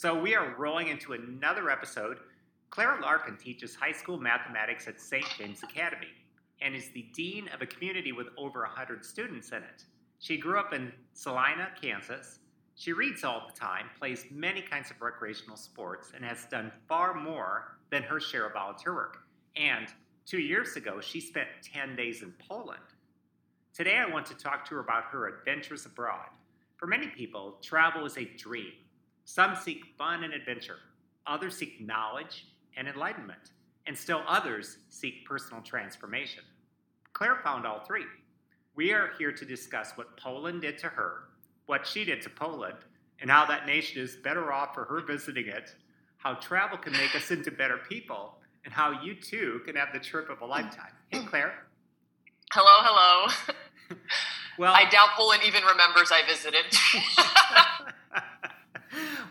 So we are rolling into another episode. Claire Larkin teaches high school mathematics at St. James Academy and is the dean of a community with over 100 students in it. She grew up in Salina, Kansas. She reads all the time, plays many kinds of recreational sports, and has done far more than her share of volunteer work. And two years ago, she spent 10 days in Poland. Today, I want to talk to her about her adventures abroad. For many people, travel is a dream. Some seek fun and adventure, others seek knowledge and enlightenment, and still others seek personal transformation. Claire found all three. We are here to discuss what Poland did to her, what she did to Poland, and how that nation is better off for her visiting it, how travel can make us into better people, and how you too can have the trip of a lifetime. Hey, Claire. Hello, hello. well, I doubt Poland even remembers I visited.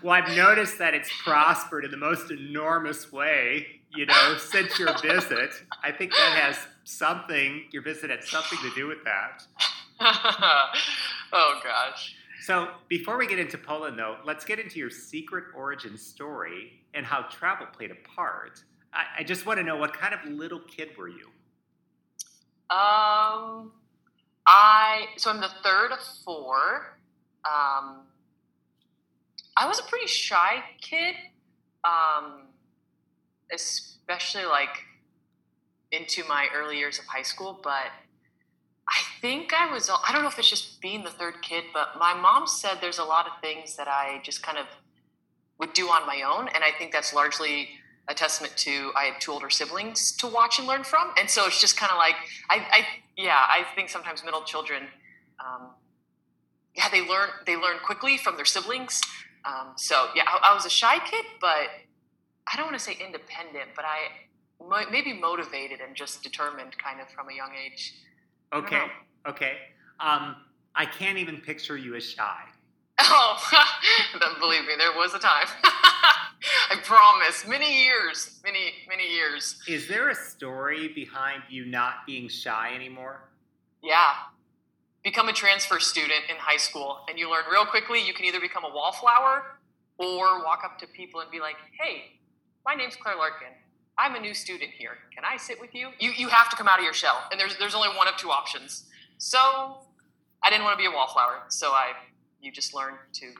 well, I've noticed that it's prospered in the most enormous way, you know, since your visit. I think that has something, your visit had something to do with that. oh, gosh. So, before we get into Poland, though, let's get into your secret origin story and how travel played a part. I, I just want to know what kind of little kid were you? Um, I so I'm the third of four. Um, I was a pretty shy kid, um, especially like into my early years of high school. But I think I was, I don't know if it's just being the third kid, but my mom said there's a lot of things that I just kind of would do on my own. And I think that's largely a testament to I have two older siblings to watch and learn from. And so it's just kind of like, I, I, yeah, I think sometimes middle children, um, yeah, they learn, they learn quickly from their siblings. Um, so yeah, I, I, was a shy kid, but I don't want to say independent, but I maybe motivated and just determined kind of from a young age. Okay. Okay. Um, I can't even picture you as shy. Oh, then believe me, there was a time. I promise. Many years, many, many years. Is there a story behind you not being shy anymore? Yeah, become a transfer student in high school and you learn real quickly you can either become a wallflower or walk up to people and be like, hey, my name's Claire Larkin. I'm a new student here. Can I sit with you? You, you have to come out of your shell. And there's, there's only one of two options. So I didn't want to be a wallflower. So I, you just learn to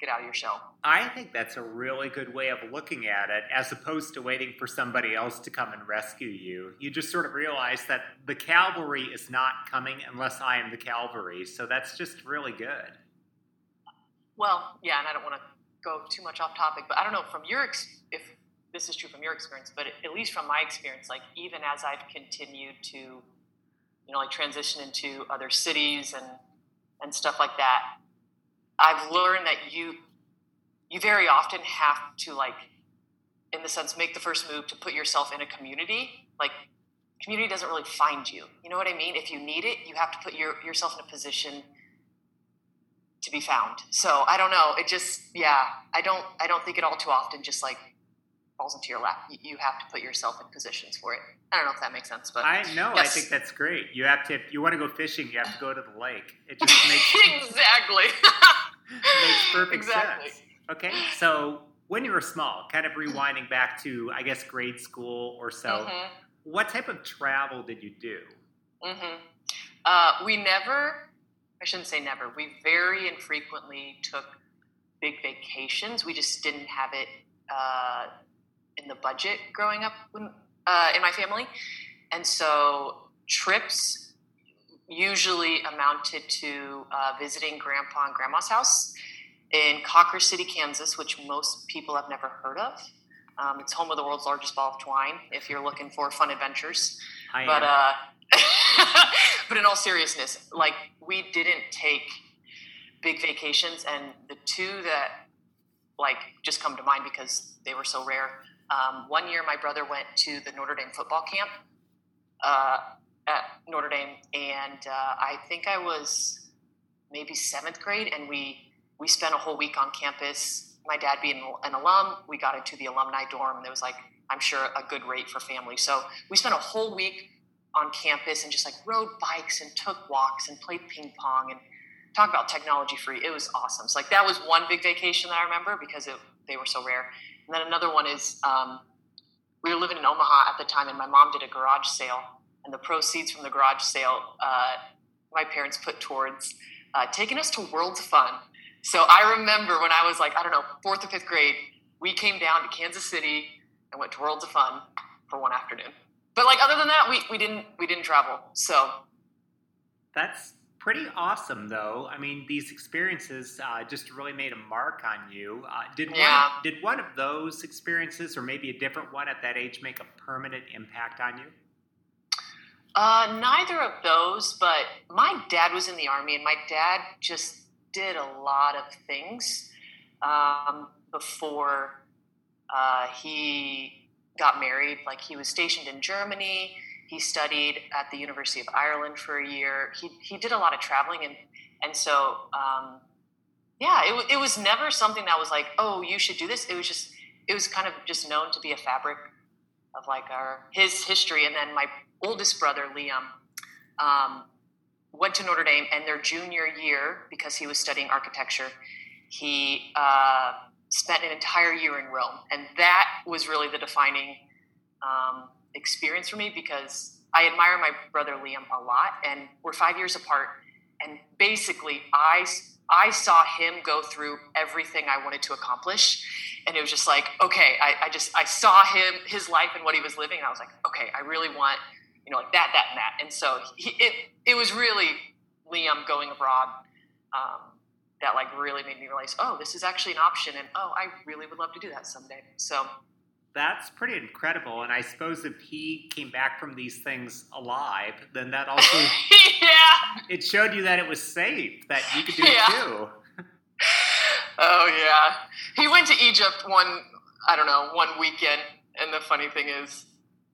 get out of your shell. I think that's a really good way of looking at it, as opposed to waiting for somebody else to come and rescue you. You just sort of realize that the cavalry is not coming unless I am the cavalry. So that's just really good. Well, yeah, and I don't want to go too much off topic, but I don't know from your ex- if this is true from your experience, but at least from my experience, like even as I've continued to, you know, like transition into other cities and and stuff like that, I've learned that you you very often have to like in the sense make the first move to put yourself in a community. Like community doesn't really find you. You know what i mean? If you need it you have to put your, yourself in a position to be found. So i don't know. It just yeah i don't i don't think it all too often just like falls into your lap you, you have to put yourself in positions for it i don't know if that makes sense but i know yes. i think that's great you have to if you want to go fishing you have to go to the lake it just makes exactly makes perfect exactly. sense. Okay, so when you were small, kind of rewinding back to I guess grade school or so, mm-hmm. what type of travel did you do? Mm-hmm. Uh, we never, I shouldn't say never. We very infrequently took big vacations. We just didn't have it uh, in the budget growing up when, uh, in my family, and so trips usually amounted to uh, visiting grandpa and grandma's house in Cawker City, Kansas, which most people have never heard of. Um, it's home of the world's largest ball of twine. If you're looking for fun adventures, I but uh, but in all seriousness, like we didn't take big vacations, and the two that like just come to mind because they were so rare. Um, one year, my brother went to the Notre Dame football camp. Uh, at Notre Dame, and uh, I think I was maybe seventh grade, and we we spent a whole week on campus. My dad being an alum, we got into the alumni dorm, and there was like I'm sure a good rate for families. So we spent a whole week on campus and just like rode bikes and took walks and played ping pong and talk about technology free. It was awesome. So like that was one big vacation that I remember because it, they were so rare. And then another one is um, we were living in Omaha at the time, and my mom did a garage sale, and the proceeds from the garage sale, uh, my parents put towards uh, taking us to Worlds of Fun. So I remember when I was like, I don't know, fourth or fifth grade, we came down to Kansas City and went to Worlds of Fun for one afternoon. But like other than that, we, we didn't we didn't travel. So that's pretty awesome, though. I mean, these experiences uh, just really made a mark on you. Uh, did Yeah. one did one of those experiences, or maybe a different one at that age, make a permanent impact on you? Uh, neither of those, but my dad was in the army, and my dad just did a lot of things um, before uh, he got married. Like he was stationed in Germany. He studied at the University of Ireland for a year. He he did a lot of traveling, and and so um, yeah, it, it was never something that was like, oh, you should do this. It was just it was kind of just known to be a fabric of like our his history, and then my oldest brother Liam um, went to Notre Dame, and their junior year, because he was studying architecture, he uh, spent an entire year in Rome, and that was really the defining um, experience for me because I admire my brother Liam a lot, and we're five years apart, and basically I I saw him go through everything I wanted to accomplish, and it was just like okay, I, I just I saw him his life and what he was living, and I was like okay, I really want you know like that that and that, and so he, it it was really Liam going abroad. Um, that like really made me realize, oh, this is actually an option, and oh, I really would love to do that someday. So That's pretty incredible. And I suppose if he came back from these things alive, then that also yeah, it showed you that it was safe, that you could do Yeah. it too. oh yeah. He went to Egypt one, I don't know, one weekend, and the funny thing is,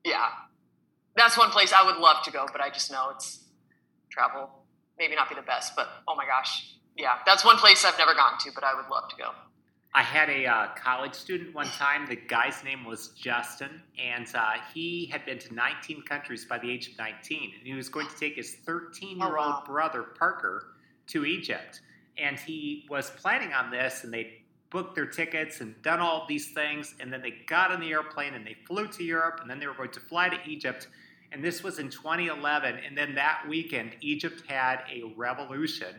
yeah, that's one place I would love to go, but I just know it's travel maybe not be the best, but oh my gosh, yeah, that's one place I've never gone to, but I would love to go. I had a uh, college student one time. The guy's name was Justin, and uh, he had been to 19 countries by the age of 19. And he was going to take his 13 year old brother, Parker, to Egypt. And he was planning on this, and they booked their tickets and done all these things. And then they got on the airplane and they flew to Europe, and then they were going to fly to Egypt. And this was in 2011. And then that weekend, Egypt had a revolution.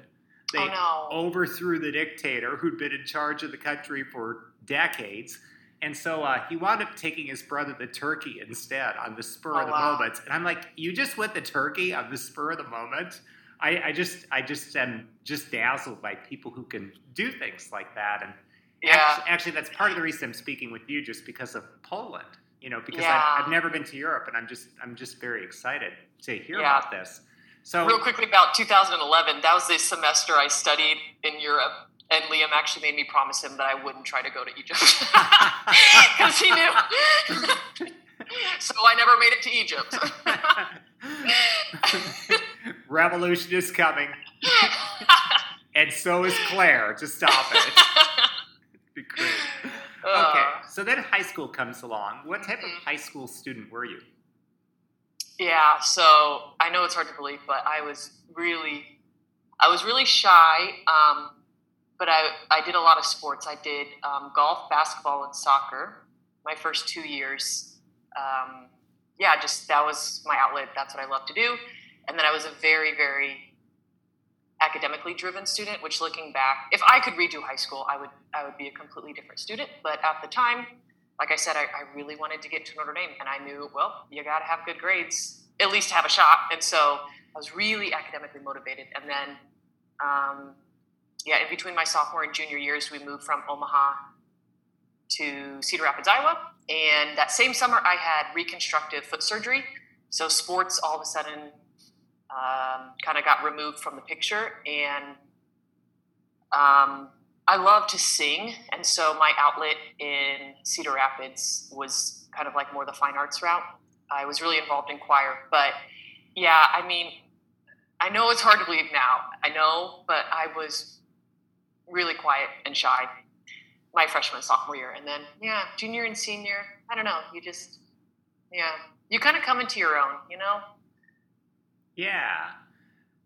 They oh no. overthrew the dictator who'd been in charge of the country for decades. And so uh, he wound up taking his brother the Turkey instead on the spur Oh, of the wow. moment. And I'm like, you just went to Turkey on the spur of the moment? I, I just I just am just dazzled by people who can do things like that. And Yeah. actually, actually, that's part of the reason I'm speaking with you, just because of Poland. You know, because Yeah. I've, I've never been to Europe, and I'm just I'm just very excited to hear Yeah. about this. So Real quickly about 2011, that was the semester I studied in Europe, and Liam actually made me promise him that I wouldn't try to go to Egypt because he knew. so I never made it to Egypt. Revolution is coming, and so is Claire to stop it. Be great. Okay, Uh, so then high school comes along. What type of Mhm. high school student were you? Yeah, so I know it's hard to believe, but I was really, I was really shy. Um, but I, I did a lot of sports. I did um, golf, basketball, and soccer. My first two years, um, yeah, just that was my outlet. That's what I love to do. And then I was a very, very academically driven student. Which, looking back, if I could redo high school, I would I would be a completely different student. But at the time, like I said, I, I really wanted to get to Notre Dame, and I knew, well, you got to have good grades, at least have a shot. And so I was really academically motivated. And then, um, yeah, in between my sophomore and junior years, we moved from Omaha to Cedar Rapids, Iowa. And that same summer, I had reconstructive foot surgery. So sports all of a sudden um, kind of got removed from the picture. And um, I love to sing. And so my outlet in Cedar Rapids was kind of like more the fine arts route. I was really involved in choir. But yeah, I mean, I know it's hard to believe now. I know, but I was really quiet and shy my freshman sophomore year. And then, yeah, junior and senior, I don't know. You just, yeah, you kind of come into your own, you know? Yeah.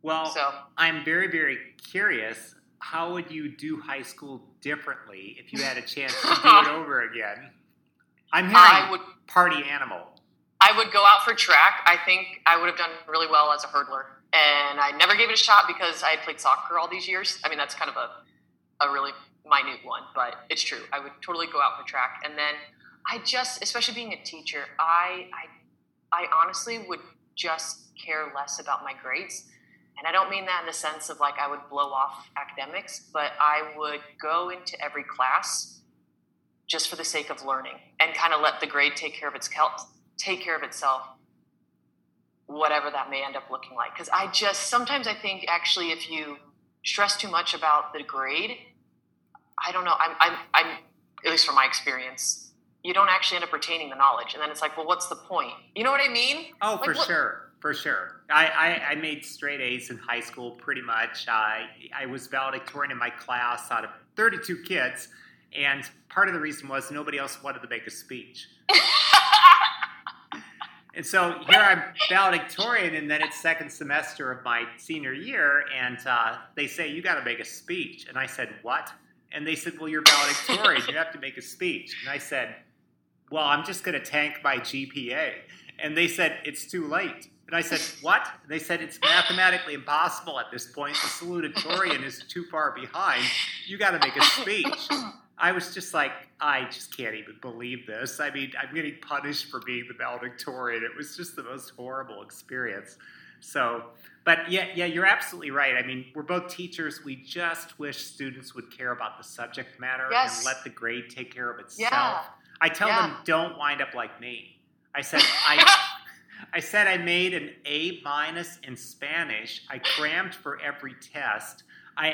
Well, So I'm very, very curious. How would you do high school differently if you had a chance to do it over again? I'm hearing I would party animal. I would go out for track. I think I would have done really well as a hurdler. And I never gave it a shot because I had played soccer all these years. I mean, that's kind of a, a really minute one, but it's true. I would totally go out for track. And then I just, especially being a teacher, I, I, I honestly would just care less about my grades. And I don't mean that in the sense of like I would blow off academics, but I would go into every class just for the sake of learning and kind of let the grade take care of its take care of itself whatever that may end up looking like. Because i just sometimes i think actually if you stress too much about the grade i don't know i'm i'm, I'm at least from my experience you don't actually end up retaining the knowledge. And then it's like well what's the point? You know what i mean? Oh, Like for what- sure. For sure. I, I, I made straight A's in high school pretty much. I, I was valedictorian in my class out of 32 kids. And part of the reason was nobody else wanted to make a speech. And so here I'm valedictorian, and then it's second semester of my senior year, and uh, they say you got to make a speech, and I said what? And they said, well, you're valedictorian, you have to make a speech, and I said, well, I'm just going to tank my GPA, and they said it's too late, and I said what? And they said it's mathematically impossible at this point. The salutatorian is too far behind. You got to make a speech. I was just like, I just can't even believe this. I mean, I'm getting punished for being the valedictorian. It was just the most horrible experience. So, but yeah, yeah, you're absolutely right. I mean, we're both teachers. We just wish students would care about the subject matter Yes. and let the grade take care of itself. yeah I tell Yeah. them, don't wind up like me. I said, I, I said I made an A minus in Spanish. I crammed for every test. I,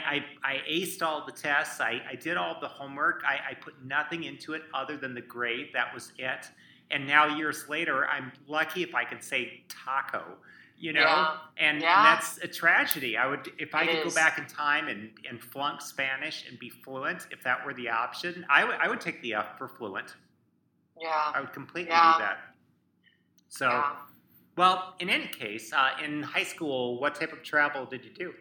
I, I aced all the tests. I, I did all the homework. I, I put nothing into it other than the grade. That was it. And now, years later, I'm lucky if I can say taco, you know? Yeah. And, Yeah. and that's a tragedy. I would, if I It could is. go back in time and, and flunk Spanish and be fluent, if that were the option, I would, I would take the F for fluent. yeah I would completely Yeah. do that. So, well, in any case, uh, in high school, what type of travel did you do?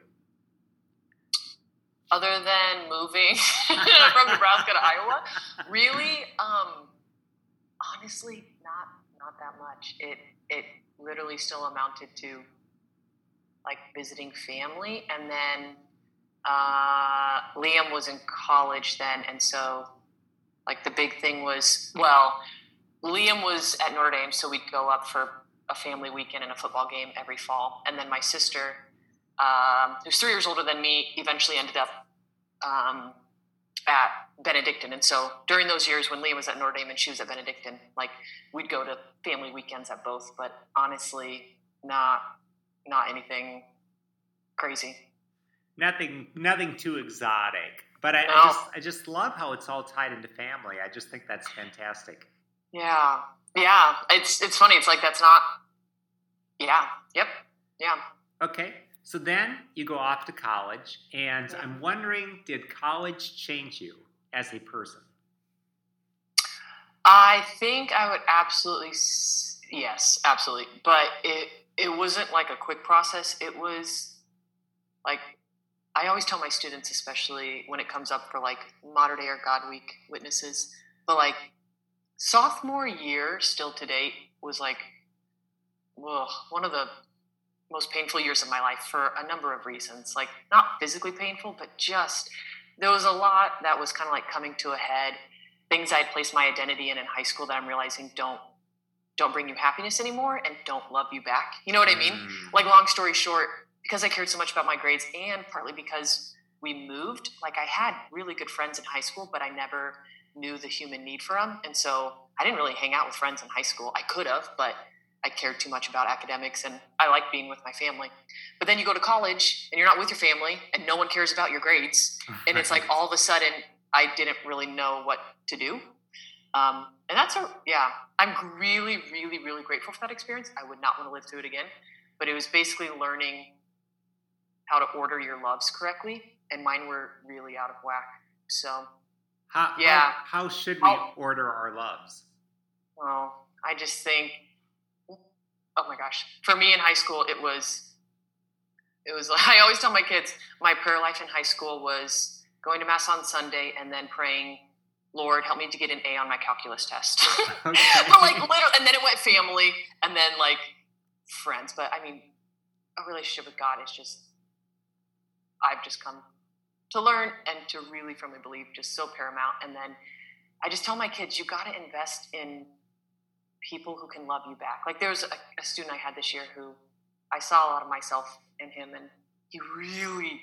other than moving from Nebraska to Iowa, really, um, honestly, not not that much. It it literally still amounted to like visiting family, and then uh, Liam was in college then, and so like the big thing was well, Liam was at Notre Dame, so we'd go up for a family weekend and a football game every fall, and then my sister. Um, who's three years older than me, eventually ended up um, at Benedictine. And so during those years when Liam was at Notre Dame and she was at Benedictine, like we'd go to family weekends at both, but honestly, not not anything crazy. Nothing, nothing too exotic. But I, I just, I just love how it's all tied into family. I just think that's fantastic. Yeah, yeah. It's it's funny. It's like that's not. Yeah. Yep. Yeah. Okay, so then you go off to college, and Yeah. I'm wondering, did college change you as a person? I think I would absolutely yes, absolutely. But it it wasn't like a quick process. It was like I always tell my students, especially when it comes up for like Modern Day or God Week witnesses, but like sophomore year still to date was like whoa, one of the most painful years of my life for a number of reasons. Like not physically painful, but just there was a lot that was kind of like coming to a head things I'd placed my identity in in high school that I'm realizing don't don't bring you happiness anymore and don't love you back. You know what I mean? Mm. Like long story short, because I cared so much about my grades and partly because we moved, like I had really good friends in high school, but I never knew the human need for them. And so I didn't really hang out with friends in high school. I could have, but I cared too much about academics and I like being with my family. But then you go to college and you're not with your family and no one cares about your grades and it's like all of a sudden I didn't really know what to do. Um, and that's a yeah. I'm really, really, really grateful for that experience. I would not want to live through it again. But it was basically learning how to order your loves correctly, and mine were really out of whack. So, How, Yeah. how, how should we How- order our loves? well, I just think, oh my gosh, for me in high school, it was it was. I always tell my kids my prayer life in high school was going to mass on Sunday and then praying, Lord, help me to get an A on my calculus test. Okay. but like literally, and then it went family, and then like friends. But I mean, a relationship with God is just. I've just come to learn and to really firmly believe just so paramount. And then I just tell my kids, you got to invest in people who can love you back. Like there's a, a student I had this year who I saw a lot of myself in him, and he really,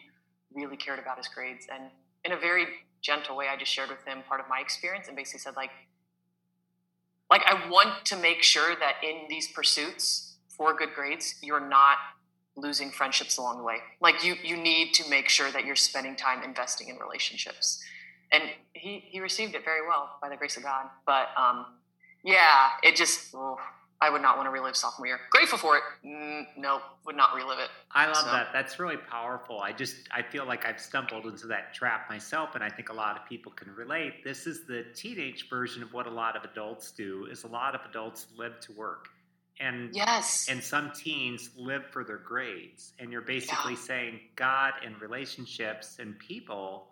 really cared about his grades. And in a very gentle way, I just shared with him part of my experience and basically said, like, like I want to make sure that in these pursuits for good grades, you're not losing friendships along the way. Like you, you need to make sure that you're spending time investing in relationships. And he, he received it very well by the grace of God. But um, yeah, it just, oh, I would not want to relive sophomore year. Grateful for it. Mm, nope, would not relive it. I love so. that. That's really powerful. I just I feel like I've stumbled into that trap myself, and I think a lot of people can relate. This is the teenage version of what a lot of adults do. Is a lot of adults live to work, and yes, and some teens live for their grades. And you're basically yeah. saying God and relationships and people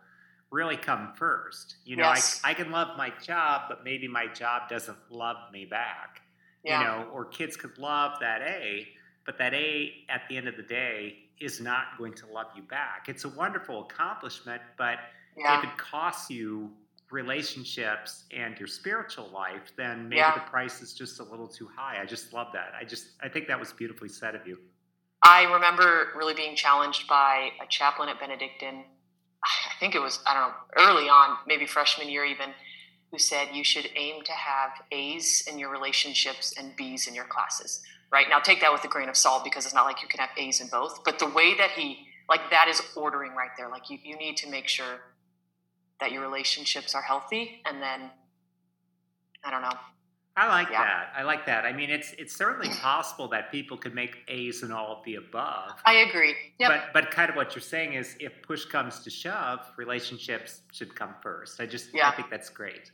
really come first. You know, yes. I, I can love my job, but maybe my job doesn't love me back yeah. you know, or kids could love that A, but that A at the end of the day is not going to love you back. It's a wonderful accomplishment, but yeah. if it costs you relationships and your spiritual life, then maybe yeah. the price is just a little too high. I just love that. I just I think that was beautifully said of you. I remember really being challenged by a chaplain at Benedictine. I think it was I don't know early on, maybe freshman year even who said you should aim to have A's in your relationships and B's in your classes. Right now, take that with a grain of salt because it's not like you can have A's in both. But the way that he, like, that is ordering right there. Like, you, you need to make sure that your relationships are healthy. And then, I don't know. I like yeah. that. I like that. I mean, it's it's certainly possible that people could make A's and all of the above. I agree. Yep. But but kind of what you're saying is, if push comes to shove, relationships should come first. I just yeah. I think that's great.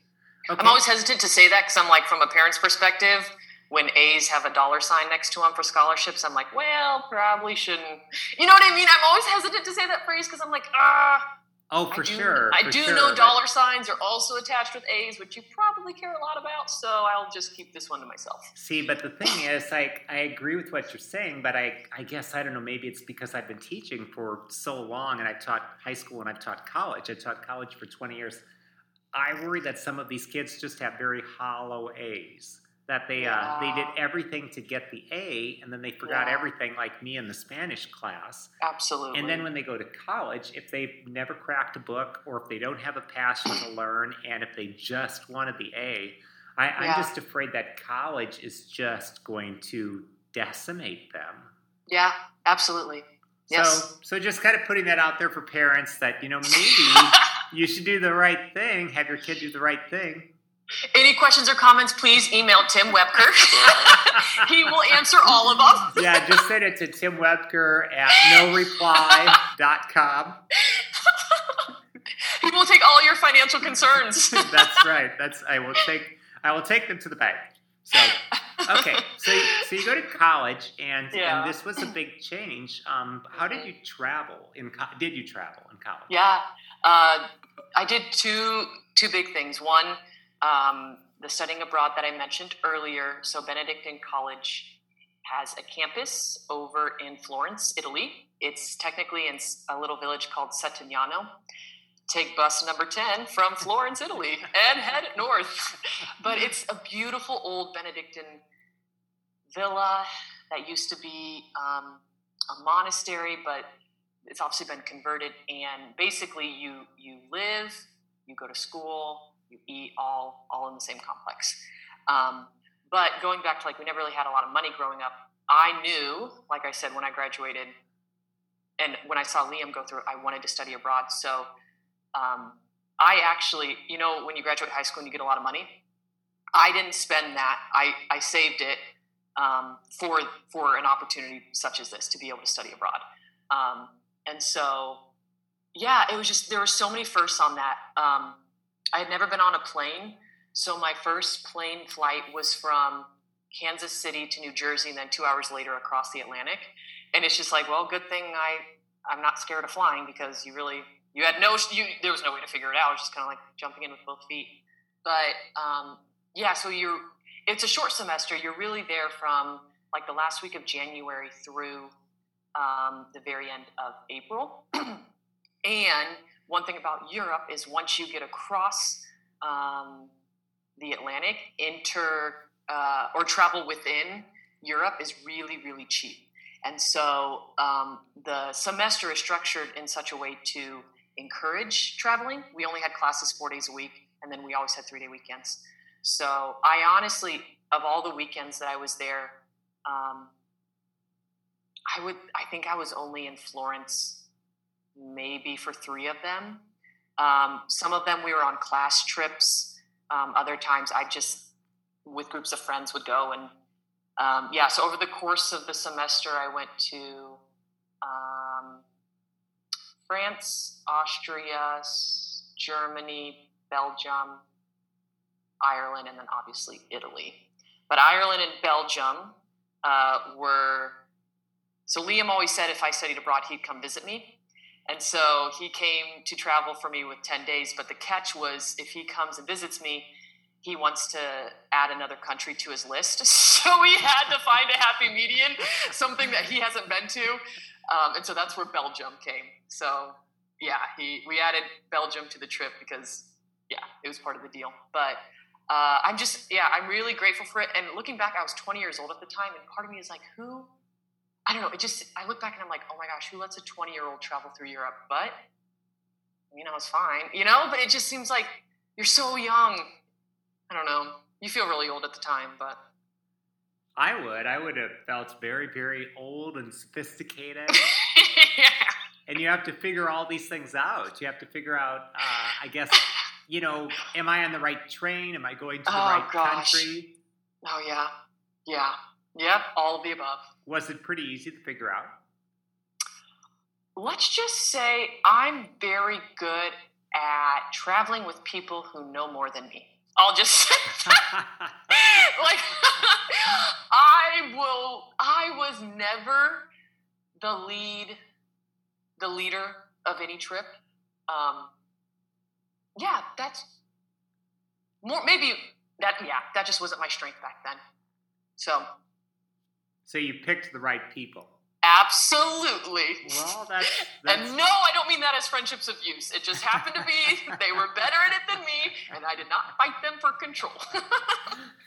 Okay. I'm always hesitant to say that because I'm like, from a parent's perspective, when A's have a dollar sign next to them for scholarships, I'm like, well, probably shouldn't. You know what I mean? I'm always hesitant to say that phrase because I'm like, ah. Oh, for I do, sure. I for do sure, know dollar signs are also attached with A's, which you probably care a lot about. So I'll just keep this one to myself. See, but the thing is, like, I agree with what you're saying, but I, I guess I don't know. Maybe it's because I've been teaching for so long, and I've taught high school and I've taught college. I taught college for 20 years. I worry that some of these kids just have very hollow A's. That they yeah. uh, they did everything to get the A, and then they forgot yeah. everything, like me in the Spanish class. Absolutely. And then when they go to college, if they've never cracked a book, or if they don't have a passion to learn, and if they just wanted the A, I, yeah. I'm just afraid that college is just going to decimate them. Yeah, absolutely. Yes. So, so just kind of putting that out there for parents that you know maybe you should do the right thing. Have your kid do the right thing. Any questions or comments, please email Tim Webker. he will answer all of them. yeah, just send it to Tim Webker at noreply.com. he will take all your financial concerns. That's right. That's I will take I will take them to the bank. So okay, so so you go to college, and yeah. and this was a big change. Um, how did you travel in? Co- did you travel in college? Yeah, uh, I did two two big things. One, um, the studying abroad that I mentioned earlier. So Benedictine College has a campus over in Florence, Italy. It's technically in a little village called Settignano. Take bus number 10 from Florence, Italy, and head north. But it's a beautiful old Benedictine villa that used to be um, a monastery, but it's obviously been converted. And basically, you you live, you go to school, you eat all all in the same complex. Um, but going back to like we never really had a lot of money growing up. I knew, like I said, when I graduated, and when I saw Liam go through, I wanted to study abroad. So um, I actually, you know, when you graduate high school and you get a lot of money, I didn't spend that. I, I saved it um, for for an opportunity such as this to be able to study abroad. Um, and so, yeah, it was just there were so many firsts on that. Um, I had never been on a plane, so my first plane flight was from Kansas City to New Jersey, and then two hours later across the Atlantic. and it's just like, well, good thing I I'm not scared of flying because you really you had no you there was no way to figure it out. It was just kind of like jumping in with both feet. But um, yeah, so you're it's a short semester. You're really there from like the last week of January through um, the very end of April. and one thing about Europe is once you get across um, the Atlantic, enter uh, or travel within Europe is really, really cheap. And so um, the semester is structured in such a way to encourage traveling. We only had classes four days a week, and then we always had three day weekends. So I honestly, of all the weekends that I was there, um, I would, I think I was only in Florence maybe for three of them. Um, some of them we were on class trips. Um, other times I just, with groups of friends, would go and um, yeah. So over the course of the semester, I went to um, France, Austria, Germany, Belgium, Ireland, and then obviously Italy. But Ireland and Belgium uh, were so Liam always said if I studied abroad, he'd come visit me. And so he came to travel for me with 10 days. But the catch was if he comes and visits me, he wants to add another country to his list. So we had to find a happy median, something that he hasn't been to. Um, and so that's where Belgium came. So yeah, he, we added Belgium to the trip because, yeah, it was part of the deal. But uh, I'm just, yeah, I'm really grateful for it. And looking back, I was 20 years old at the time, and part of me is like, who I don't know. It just I look back and I'm like, oh my gosh, who lets a 20 year old travel through Europe? But you know, it's fine, you know. But it just seems like you're so young. I don't know. You feel really old at the time, but I would. I would have felt very, very old and sophisticated. yeah. And you have to figure all these things out. You have to figure out, uh, I guess, you know, am I on the right train? Am I going to the Oh, right gosh. country? Oh yeah, yeah, yep. All of the above. Was it pretty easy to figure out? Let's just say I'm very good at traveling with people who know more than me. I'll just like I will I was never the lead the leader of any trip. Um yeah, that's more maybe that yeah, that just wasn't my strength back then. So so you picked the right people. absolutely. Well, that's, that's And no, I don't mean that as friendships of use. It just happened to be they were better at it than me, and I did not fight them for control.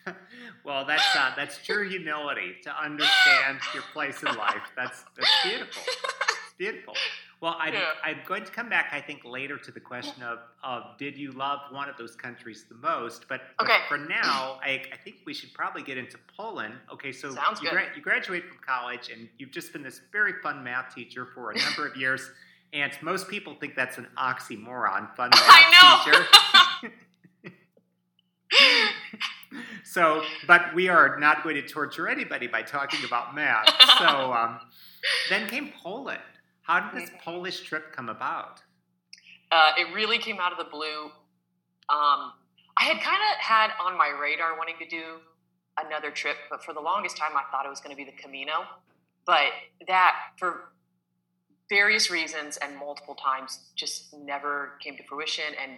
well, that's uh, that's true humility to understand your place in life. That's that's beautiful. It's beautiful. Well, I'm, Yeah. I'm going to come back, I think, later to the question of, of did you love one of those countries the most? But, but Okay. for now, I, I think we should probably get into Poland. Okay, so Sounds you, good. you graduate from college and you've just been this very fun math teacher for a number of years. And most people think that's an oxymoron, fun math I know. teacher. So, but we are not going to torture anybody by talking about math. So, um, then came Poland. How did this Polish trip come about? uh, it really came out of the blue. Um, I had kind of had on my radar wanting to do another trip, but for the longest time, I thought it was going to be the Camino. But that, for various reasons and multiple times, just never came to fruition. And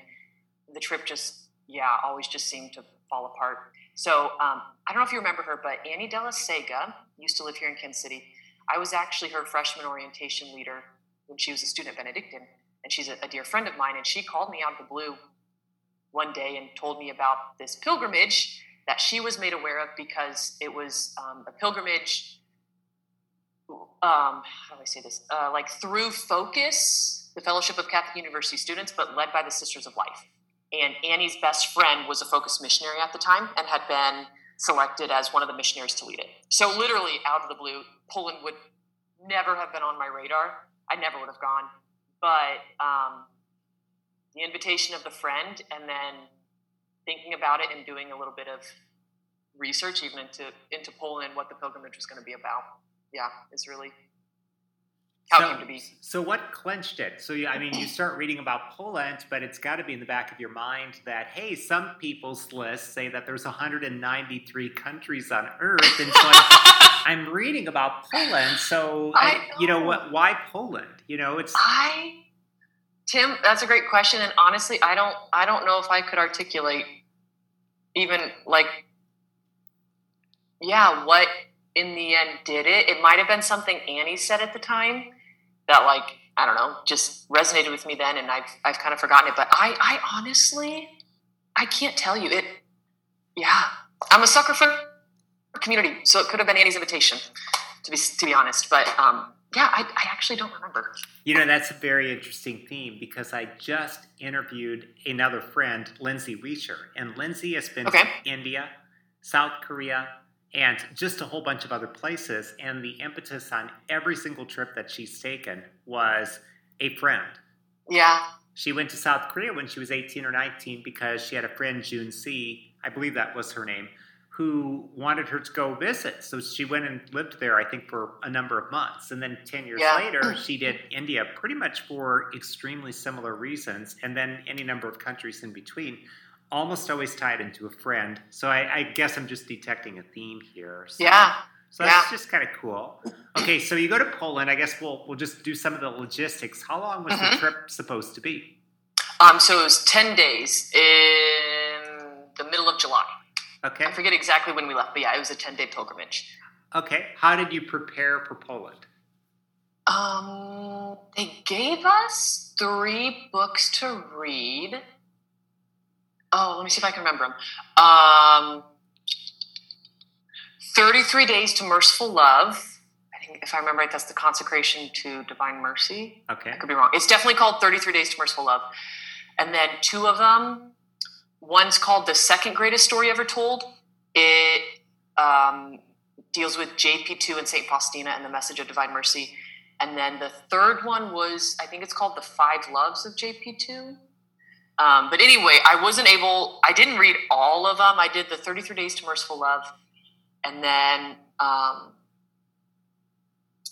the trip just, yeah, always just seemed to fall apart. So um, I don't know if you remember her, but Annie Della Sega used to live here in Kansas City. I was actually her freshman orientation leader when she was a student at Benedictine and she's a, a dear friend of mine. And she called me out of the blue one day and told me about this pilgrimage that she was made aware of because it was um, a pilgrimage. Um, how do I say this? Uh, like through Focus, the Fellowship of Catholic University Students, but led by the Sisters of Life. And Annie's best friend was a Focus missionary at the time and had been selected as one of the missionaries to lead it. So, literally, out of the blue, Poland would never have been on my radar. I never would have gone but um, the invitation of the friend and then thinking about it and doing a little bit of research even into into Poland what the pilgrimage was going to be about yeah is really how so, came to be so what clenched it? So, you, I mean, you start reading about Poland, but it's got to be in the back of your mind that, hey, some people's lists say that there's 193 countries on Earth, and so I'm I'm reading about Poland, so I I, you know know. what? Why Poland? You know, it's I Tim, that's a great question and honestly, I don't I don't know if I could articulate even like yeah, what in the end did it. It might have been something Annie said at the time that like I don't know, just resonated with me then and I've I've kind of forgotten it, but I I honestly I can't tell you it yeah. I'm a sucker for community, so it could have been Annie's invitation to be to be honest, but um yeah, I, I actually don't remember. You know, that's a very interesting theme because I just interviewed another friend, Lindsay Weischer, and Lindsay has been Okay. to India, South Korea, and just a whole bunch of other places. And the impetus on every single trip that she's taken was a friend. Yeah. She went to South Korea when she was 18 or 19 because she had a friend, June C., I believe that was her name, who wanted her to go visit. So she went and lived there, I think, for a number of months. And then 10 years Yeah. later, she did India pretty much for extremely similar reasons. And then any number of countries in between, almost always tied into a friend. So I, I guess I'm just detecting a theme here. So, Yeah. So that's just kind of cool. Okay, so you go to Poland. I guess we'll we'll just do some of the logistics. How long was the Mhm. trip supposed to be? Um, so it was 10 days in the middle of July. Okay. I forget exactly when we left, but yeah, it was a 10 day pilgrimage. Okay. How did you prepare for Poland? Um, they gave us three books to read. Oh, let me see if I can remember them. Um, 33 Days to Merciful Love. I think, if I remember right, that's the consecration to divine mercy. Okay. I could be wrong. It's definitely called 33 Days to Merciful Love. And then two of them, one's called The Second Greatest Story Ever Told. It um, deals with JP2 and St. Faustina and the message of divine mercy. And then the third one was, I think it's called The Five Loves of JP2. Um, but anyway, I wasn't able, I didn't read all of them. I did the 33 Days to Merciful Love. And then um,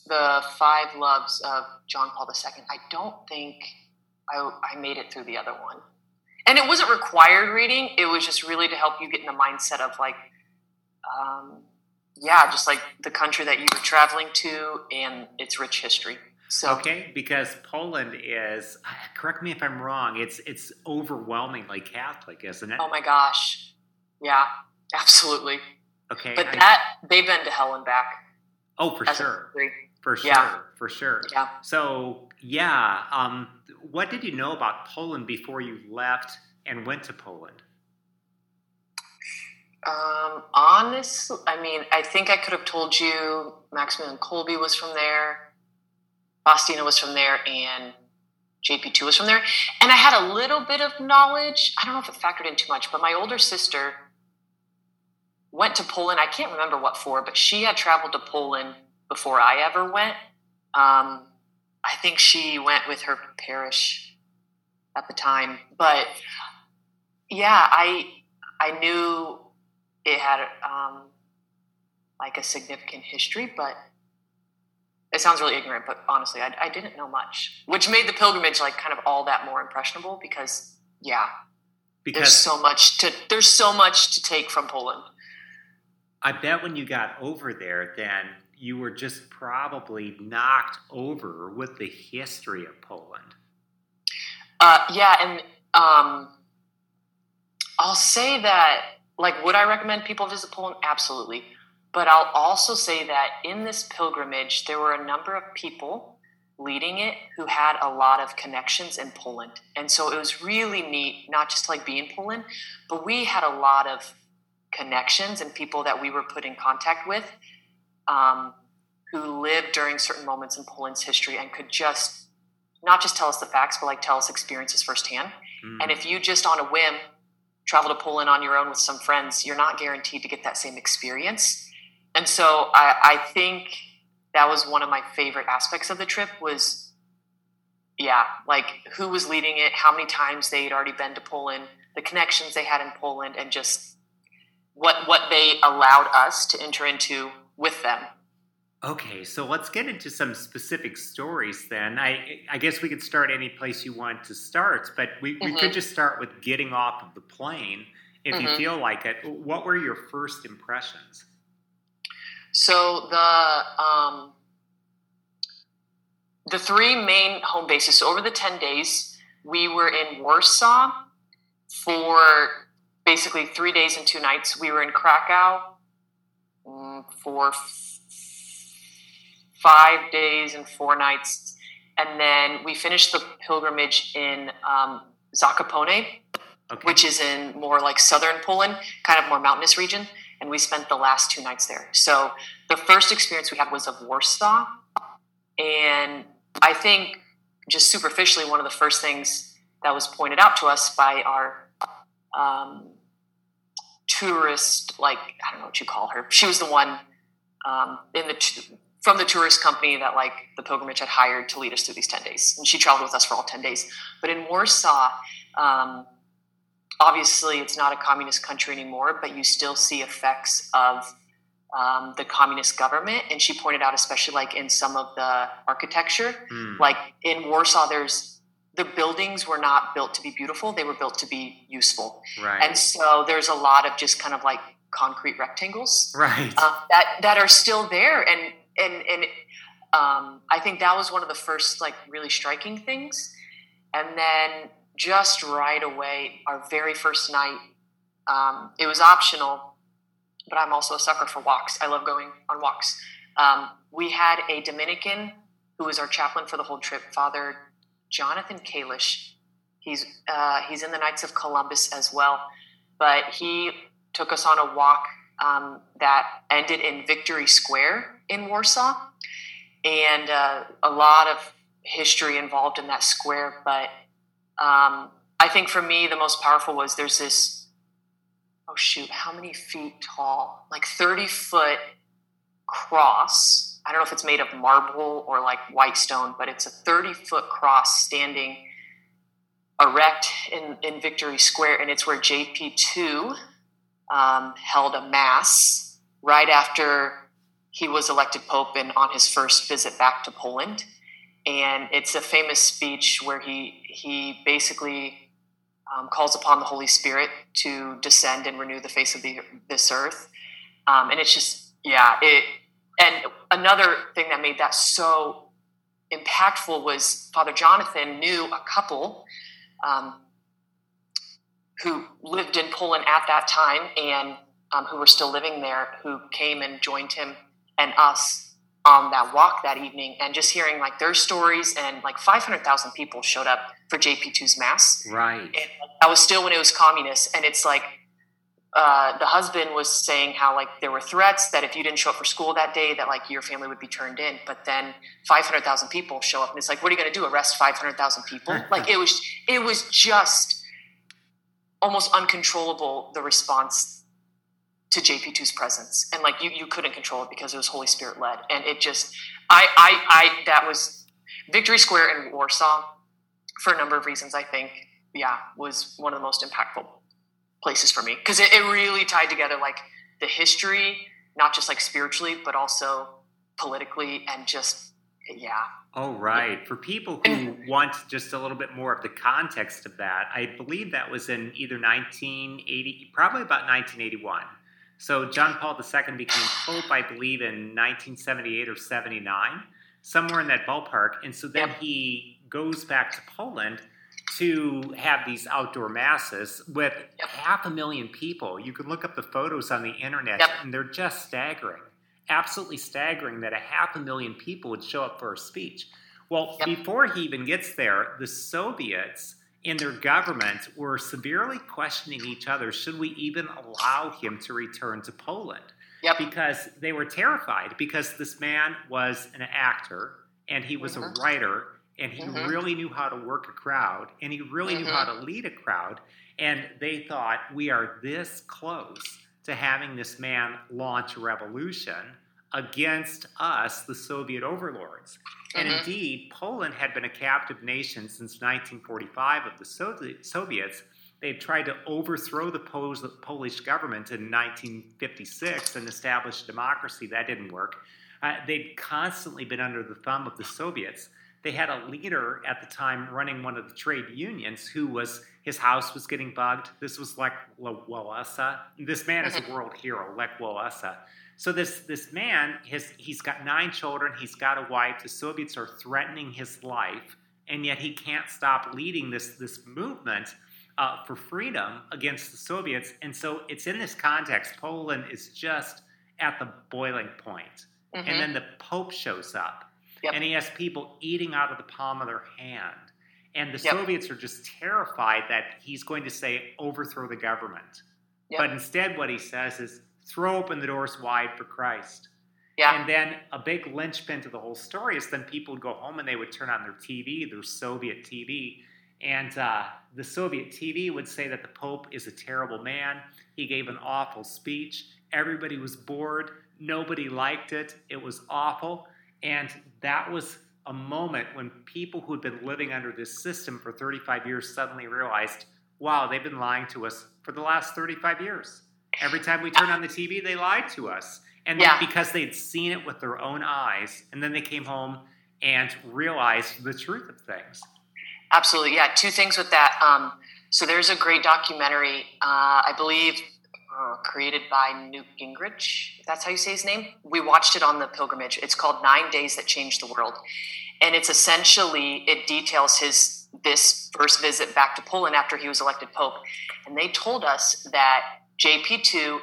the Five Loves of John Paul II. I don't think I, I made it through the other one. And it wasn't required reading, it was just really to help you get in the mindset of like, um, yeah, just like the country that you were traveling to and its rich history. So, Okay, because Poland is correct me if I'm wrong, it's it's overwhelmingly Catholic, isn't it? oh my gosh. Yeah, absolutely. Okay. But I- that, they've been to hell and back. oh for sure. For sure. Yeah. For sure. Yeah. So yeah, um, what did you know about Poland before you left and went to Poland? Um, honestly, I mean, I think I could have told you Maximilian Kolbe was from there, Faustina was from there, and JP2 was from there. And I had a little bit of knowledge. I don't know if it factored in too much, but my older sister went to Poland. I can't remember what for, but she had traveled to Poland before I ever went. Um, I think she went with her parish at the time. But yeah, I I knew it had um, like a significant history, but it sounds really ignorant. But honestly, I, I didn't know much, which made the pilgrimage like kind of all that more impressionable because yeah, there's so much to there's so much to take from Poland. I bet when you got over there, then you were just probably knocked over with the history of Poland. Uh, yeah, and um, I'll say that, like, would I recommend people visit Poland? Absolutely. But I'll also say that in this pilgrimage, there were a number of people leading it who had a lot of connections in Poland. And so it was really neat, not just like be in Poland, but we had a lot of connections and people that we were put in contact with um, who lived during certain moments in Poland's history and could just not just tell us the facts, but like tell us experiences firsthand. Mm. And if you just on a whim travel to Poland on your own with some friends, you're not guaranteed to get that same experience. And so I, I think that was one of my favorite aspects of the trip was, yeah, like who was leading it, how many times they had already been to Poland, the connections they had in Poland, and just what what they allowed us to enter into with them. Okay, so let's get into some specific stories then. I I guess we could start any place you want to start, but we, we Mhm. could just start with getting off of the plane if you Mhm. feel like it. What were your first impressions? So the um, the three main home bases. So over the ten days, we were in Warsaw for basically three days and two nights. We were in Krakow mm, for f- five days and four nights, and then we finished the pilgrimage in um, Zakopane, okay. which is in more like southern Poland, kind of more mountainous region and we spent the last two nights there. So the first experience we had was of Warsaw, and I think just superficially, one of the first things that was pointed out to us by our um, tourist, like I don't know what you call her. She was the one um, in the from the tourist company that like the pilgrimage had hired to lead us through these ten days, and she traveled with us for all ten days. But in Warsaw. Um, obviously it's not a communist country anymore, but you still see effects of um, the communist government. And she pointed out, especially like in some of the architecture, mm. like in Warsaw, there's the buildings were not built to be beautiful; they were built to be useful. Right. And so there's a lot of just kind of like concrete rectangles, right, uh, that that are still there, and and and um, I think that was one of the first like really striking things. And then just right away, our very first night. Um, it was optional, but I'm also a sucker for walks. I love going on walks. Um, we had a Dominican who was our chaplain for the whole trip, Father Jonathan Kalisch. He's uh, he's in the Knights of Columbus as well, but he took us on a walk um, that ended in Victory Square in Warsaw, and uh, a lot of history involved in that square. But um, I think for me, the most powerful was there's this, oh shoot, how many feet tall? Like 30 foot cross. I don't know if it's made of marble or like white stone, but it's a 30 foot cross standing erect in, in Victory Square, and it's where JP2 um, held a mass right after he was elected pope and on his first visit back to Poland and it's a famous speech where he he basically um, calls upon the Holy Spirit to descend and renew the face of the, this earth, um, and it's just yeah it. And another thing that made that so impactful was Father Jonathan knew a couple um, who lived in Poland at that time and um, who were still living there, who came and joined him and us on that walk that evening and just hearing like their stories and like 500,000 people showed up for JP2's mass. Right. And that was still when it was communist. And it's like, uh, the husband was saying how like there were threats that if you didn't show up for school that day that like your family would be turned in but then 500000 people show up and it's like what are you going to do arrest 500000 people like it was it was just almost uncontrollable the response to JP2's presence. And like you, you couldn't control it because it was Holy Spirit led. And it just, I, I, I, that was Victory Square in Warsaw for a number of reasons, I think, yeah, was one of the most impactful places for me because it, it really tied together like the history, not just like spiritually, but also politically and just, yeah. Oh, right. For people who want just a little bit more of the context of that, I believe that was in either 1980, probably about 1981. So John Paul II became Pope, I believe, in 1978 or 79, somewhere in that ballpark. And so then he goes back to Poland to have these outdoor masses with yep. half a million people. You can look up the photos on the internet, yep. and they're just staggering. Absolutely staggering that a half a million people would show up for a speech. Well, yep. before he even gets there, the Soviets and their government were severely questioning each other should we even allow him to return to Poland? Yep. Because they were terrified because this man was an actor and he was mm-hmm. a writer and he mm-hmm. really knew how to work a crowd and he really mm-hmm. knew how mm-hmm. to lead a crowd and they thought we are this close to having this man launch a revolution against us, the Soviet overlords. And mm-hmm. indeed, Poland had been a captive nation since 1945 of the Soviets. They had tried to overthrow the Polish government in 1956 and establish democracy. That didn't work. Uh, they'd constantly been under the thumb of the Soviets. They had a leader at the time running one of the trade unions who was his house was getting bugged. This was Lech Walesa. This man is a mm-hmm. world hero, Lech Walesa. So this this man, his he's got nine children, he's got a wife. The Soviets are threatening his life, and yet he can't stop leading this this movement uh, for freedom against the Soviets. And so it's in this context, Poland is just at the boiling point. Mm-hmm. and then the Pope shows up Yep. And he has people eating out of the palm of their hand. And the yep. Soviets are just terrified that he's going to say, overthrow the government. Yep. But instead, what he says is, throw open the doors wide for Christ. Yeah. And then a big linchpin to the whole story is then people would go home and they would turn on their TV, their Soviet TV, and uh, the Soviet TV would say that the Pope is a terrible man. He gave an awful speech. Everybody was bored. Nobody liked it. It was awful. And that was a moment when people who had been living under this system for 35 years suddenly realized, wow, they've been lying to us for the last 35 years. Every time we turn on the TV, they lied to us. And yeah. because they'd seen it with their own eyes, and then they came home and realized the truth of things. Absolutely. Yeah. Two things with that. Um, so there's a great documentary, uh, I believe uh, created by Newt Gingrich. That's how you say his name. We watched it on the pilgrimage. It's called Nine Days That Changed the World, and it's essentially it details his this first visit back to Poland after he was elected pope. And they told us that JP2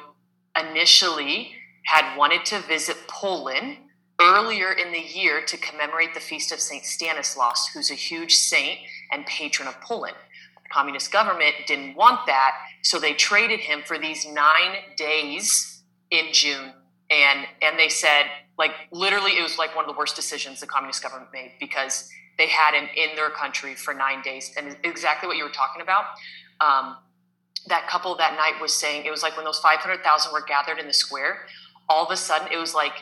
initially had wanted to visit Poland earlier in the year to commemorate the feast of Saint Stanislaus, who's a huge saint and patron of Poland The communist government didn't want that, so they traded him for these nine days in June. And and they said, like literally, it was like one of the worst decisions the communist government made because they had him in their country for nine days. And exactly what you were talking about. Um, that couple that night was saying it was like when those 500,000 were gathered in the square, all of a sudden it was like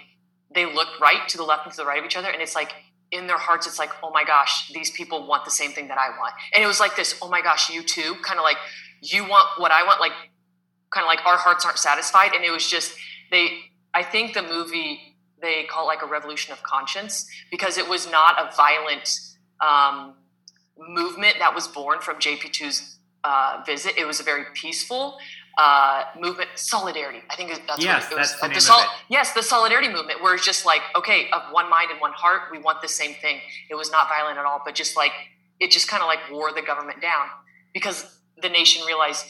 they looked right to the left and to the right of each other, and it's like in their hearts, it's like, oh my gosh, these people want the same thing that I want. And it was like this, oh my gosh, you too, kind of like, you want what I want, like, kind of like our hearts aren't satisfied. And it was just, they, I think the movie, they call it like a revolution of conscience because it was not a violent um, movement that was born from JP2's uh, visit. It was a very peaceful, uh, movement, solidarity. I think that's yes, what it was. That's the, the name sol- of it. Yes, the solidarity movement, where it's just like, okay, of one mind and one heart, we want the same thing. It was not violent at all, but just like it just kind of like wore the government down because the nation realized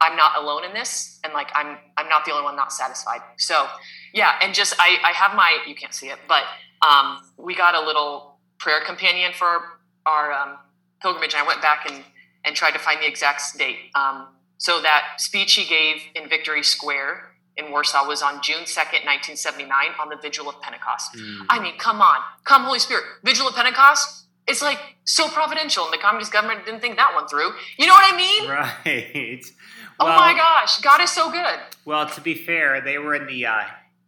I'm not alone in this, and like I'm I'm not the only one not satisfied. So yeah, and just I I have my you can't see it, but um, we got a little prayer companion for our um, pilgrimage. And I went back and and tried to find the exact date. Um, so that speech he gave in Victory Square in Warsaw was on June 2nd, 1979, on the Vigil of Pentecost. Mm. I mean, come on. Come, Holy Spirit. Vigil of Pentecost? It's like so providential, and the communist government didn't think that one through. You know what I mean? Right. Well, oh my gosh, God is so good. Well, to be fair, they were in the uh,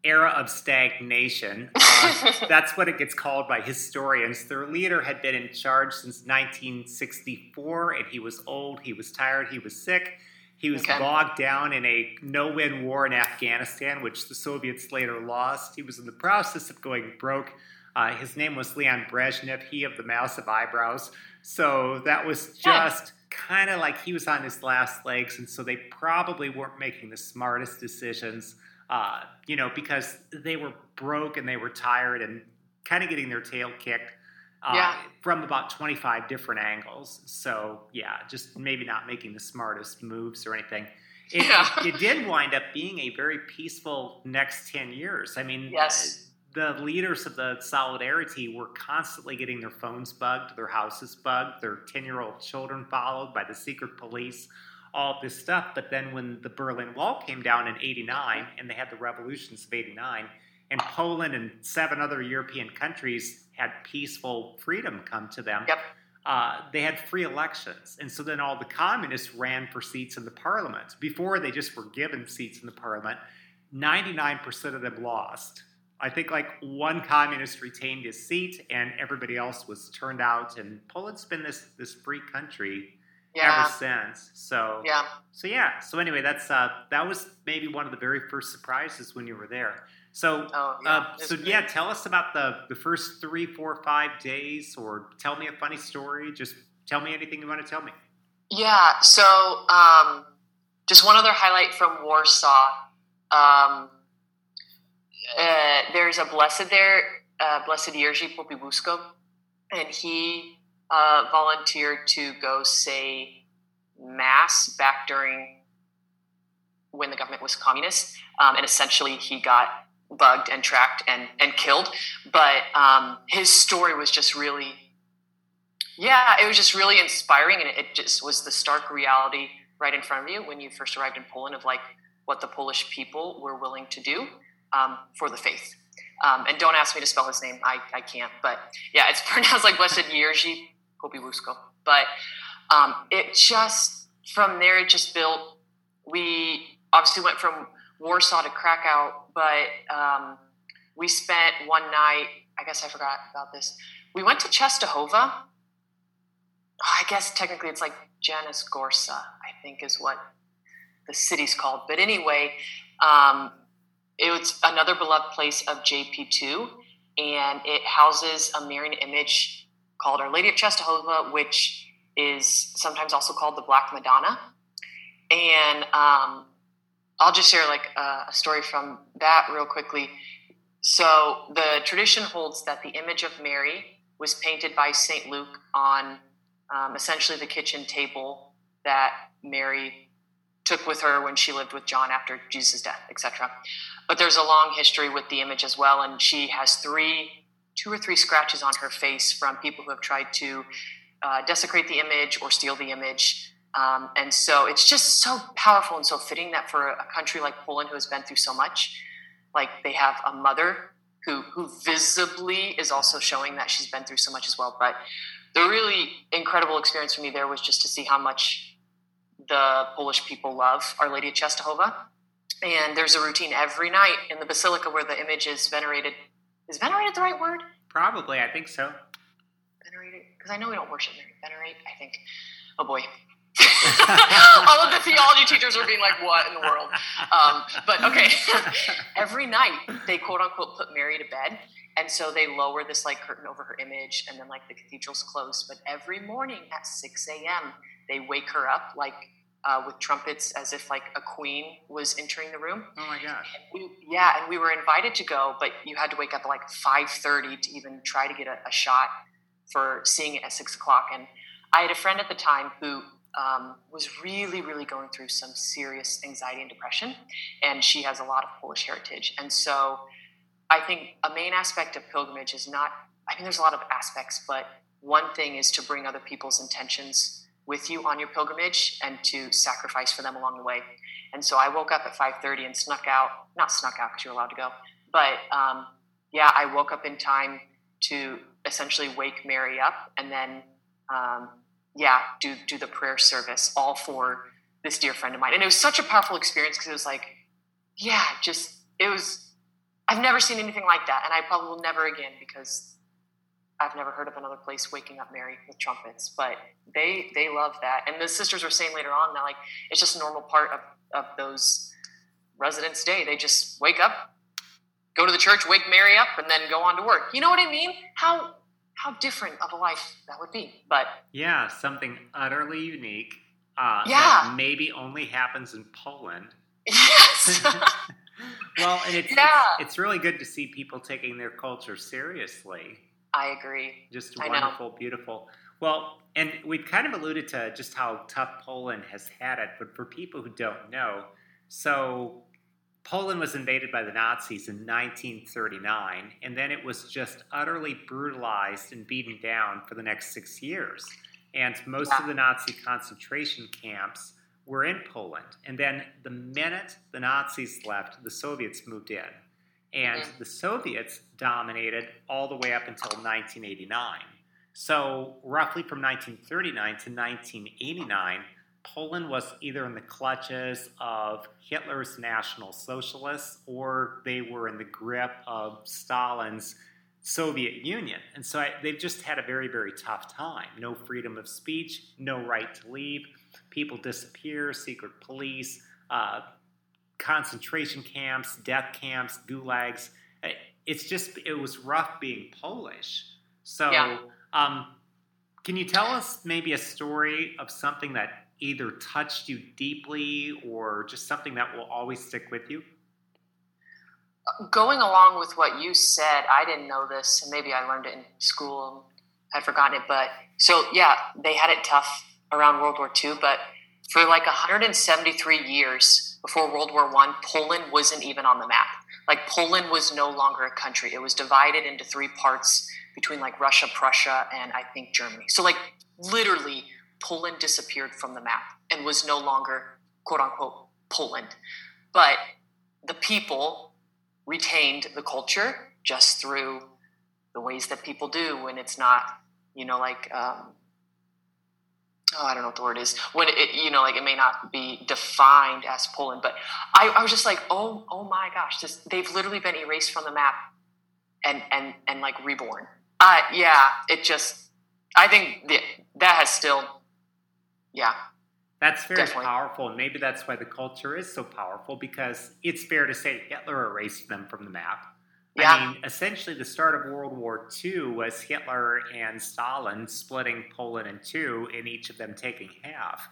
era of stagnation. Uh, that's what it gets called by historians. Their leader had been in charge since 1964, and he was old, he was tired, he was sick. He was okay. bogged down in a no win war in Afghanistan, which the Soviets later lost. He was in the process of going broke. Uh, his name was Leon Brezhnev, he of the massive eyebrows. So that was just kind of like he was on his last legs. And so they probably weren't making the smartest decisions, uh, you know, because they were broke and they were tired and kind of getting their tail kicked uh, yeah. from about 25 different angles. So, yeah, just maybe not making the smartest moves or anything. It, yeah. it, it, did wind up being a very peaceful next 10 years. I mean, yes. the leaders of the Solidarity were constantly getting their phones bugged, their houses bugged, their 10 year old children followed by the secret police, all this stuff. But then when the Berlin Wall came down in 89 and they had the revolutions of 89, and Poland and seven other European countries had peaceful freedom come to them. Yep. Uh, they had free elections. And so then all the communists ran for seats in the parliament. Before they just were given seats in the parliament, 99% of them lost. I think like one communist retained his seat and everybody else was turned out. And Poland's been this, this free country Yeah. ever since. So Yeah. so yeah. So anyway, that's uh, that was maybe one of the very first surprises when you were there. So Oh, yeah. uh, so great. yeah, tell us about the the first three, four, five days, or tell me a funny story. Just tell me anything you want to tell me. Yeah. So, um, just one other highlight from Warsaw. Um, uh, there's a blessed there, uh, Blessed Jerzy Popiełuszko, and he uh, volunteered to go say mass back during when the government was communist, um, and essentially he got bugged and tracked and and killed. But um, his story was just really yeah, it was just really inspiring, and it, it just was the stark reality right in front of you when you first arrived in Poland of like what the Polish people were willing to do um, for the faith. Um, and don't ask me to spell his name; I, I can't. But yeah, it's pronounced like Blessed Jerzy Popiełuszko. But um, it just from there it just built. We obviously went from Warsaw to Krakow, but um, we spent one night. I guess I forgot about this. We went to Czestochowa. I guess technically it's like Jasna Góra, I think is what the city's called. But anyway, um, it was another beloved place of JP2, and it houses a Marian image called Our Lady of Czestochowa, which is sometimes also called the Black Madonna. And um, I'll just share like a, a story from that real quickly. So the tradition holds that the image of Mary was painted by Saint Luke on um, essentially the kitchen table that Mary took with her when she lived with John after Jesus' death, etc. But there's a long history with the image as well, and she has three, two or three scratches on her face from people who have tried to uh, desecrate the image or steal the image. Um, and so it's just so powerful and so fitting that for a country like Poland, who has been through so much, like they have a mother who who visibly is also showing that she's been through so much as well. But the really incredible experience for me there was just to see how much the Polish people love Our Lady of Czestochowa. And there's a routine every night in the basilica where the image is venerated. Is venerated the right word? Probably, I think so. Venerated? Because I know we don't worship Mary. Venerate, I think. Oh boy. All of the theology teachers are being like, what in the world? Um, but okay. every night they quote unquote put Mary to bed. And so they lower this like curtain over her image and then like the cathedral's closed. But every morning at 6 a.m., they wake her up like uh, with trumpets as if like a queen was entering the room. oh my gosh. We, yeah, and we were invited to go, but you had to wake up at like 5.30 to even try to get a, a shot for seeing it at 6 o'clock. And I had a friend at the time who um, was really, really going through some serious anxiety and depression, and she has a lot of Polish heritage. And so I think a main aspect of pilgrimage is not, I mean, there's a lot of aspects, but one thing is to bring other people's intentions with you on your pilgrimage and to sacrifice for them along the way. And so I woke up at 5:30 and snuck out, not snuck out because you're allowed to go, but um, yeah, I woke up in time to essentially wake Mary up and then um, yeah, do do the prayer service all for this dear friend of mine. And it was such a powerful experience because it was like, yeah, just it was. I've never seen anything like that, and I probably will never again because I've never heard of another place waking up Mary with trumpets. But they they love that, and the sisters were saying later on that like it's just a normal part of of those residents' day. They just wake up, go to the church, wake Mary up, and then go on to work. You know what I mean? How how different of a life that would be. But Yeah, something utterly unique. Uh, Yeah. That maybe only happens in Poland. yes. well, and it's, Yeah. it's it's really good to see people taking their culture seriously. I agree. Just wonderful, beautiful. Well, and we've kind of alluded to just how tough Poland has had it, but for people who don't know, so Poland was invaded by the Nazis in 1939, and then it was just utterly brutalized and beaten down for the next six years. And most of the Nazi concentration camps were in Poland. And then the minute the Nazis left, the Soviets moved in. And Mhm. the Soviets dominated all the way up until 1989. So, roughly from 1939 to 1989, Poland was either in the clutches of Hitler's National Socialists or they were in the grip of Stalin's Soviet Union. And so I, they've just had a very, very tough time. No freedom of speech, no right to leave. People disappear, secret police, uh, concentration camps, death camps, gulags. It's just, it was rough being Polish. So, yeah. um, can you tell us maybe a story of something that either touched you deeply or just something that will always stick with you? Going along with what you said, I didn't know this, and maybe I learned it in school and had forgotten it. But so, yeah, they had it tough around World War II, but for like 173 years before World War One, Poland wasn't even on the map. Like Poland was no longer a country; it was divided into three parts between like Russia, Prussia, and I think Germany. So, like, literally Poland disappeared from the map and was no longer quote unquote Poland. But the people retained the culture just through the ways that people do when it's not, you know, like, um, oh, I don't know what the word is. When it, you know, like it may not be defined as Poland, but I, I was just like, oh, oh my gosh, this, they've literally been erased from the map and, and, and like reborn. Uh, yeah, it just, I think the, that has still yeah. That's very Definitely. powerful. And maybe that's why the culture is so powerful because it's fair to say Hitler erased them from the map. Yeah. I mean, essentially, the start of World War II was Hitler and Stalin splitting Poland in two, and each of them taking half.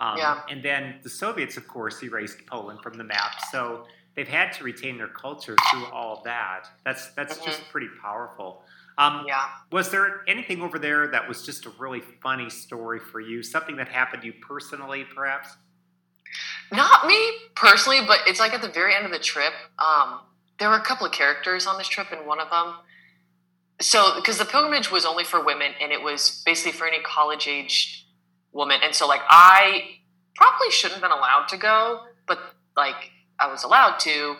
Um, yeah. And then the Soviets, of course, erased Poland from the map. So they've had to retain their culture through all of that. That's that's mm-hmm. just pretty powerful. Um, yeah. Was there anything over there that was just a really funny story for you? Something that happened to you personally, perhaps? Not me personally, but it's like at the very end of the trip. Um, there were a couple of characters on this trip, and one of them. So, because the pilgrimage was only for women, and it was basically for any college aged woman, and so like I probably shouldn't have been allowed to go, but like I was allowed to.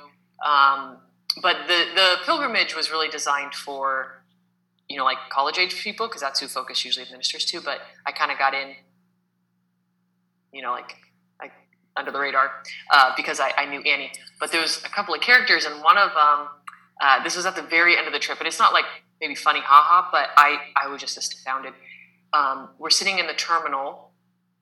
Um, but the the pilgrimage was really designed for you know, like college age people, because that's who Focus usually administers to. But I kind of got in, you know, like like under the radar uh, because I, I, knew Annie. But there was a couple of characters, and one of them, uh, this was at the very end of the trip, and it's not like maybe funny, haha, but I I was just astounded. Um, we're sitting in the terminal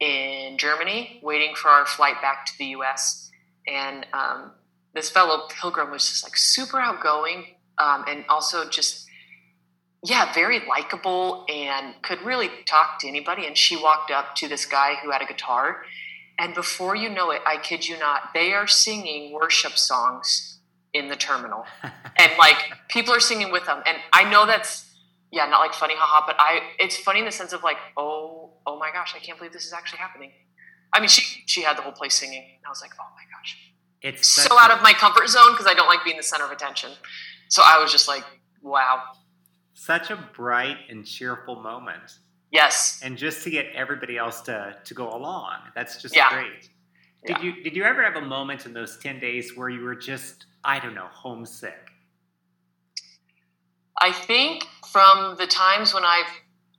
in Germany, waiting for our flight back to the U.S. And um, this fellow pilgrim was just like super outgoing, um, and also just yeah, very likable and could really talk to anybody. And she walked up to this guy who had a guitar. And before you know it, I kid you not, they are singing worship songs in the terminal. and like people are singing with them. And I know that's, yeah, not like funny, haha, but I, it's funny in the sense of like, oh, oh my gosh, I can't believe this is actually happening. I mean, she, she had the whole place singing. I was like, oh my gosh. It's so out of my comfort zone because I don't like being the center of attention. So I was just like, wow, such a bright and cheerful moment. Yes. And just to get everybody else to to go along. That's just yeah. great. Did yeah. you did you ever have a moment in those 10 days where you were just I don't know, homesick? I think from the times when I've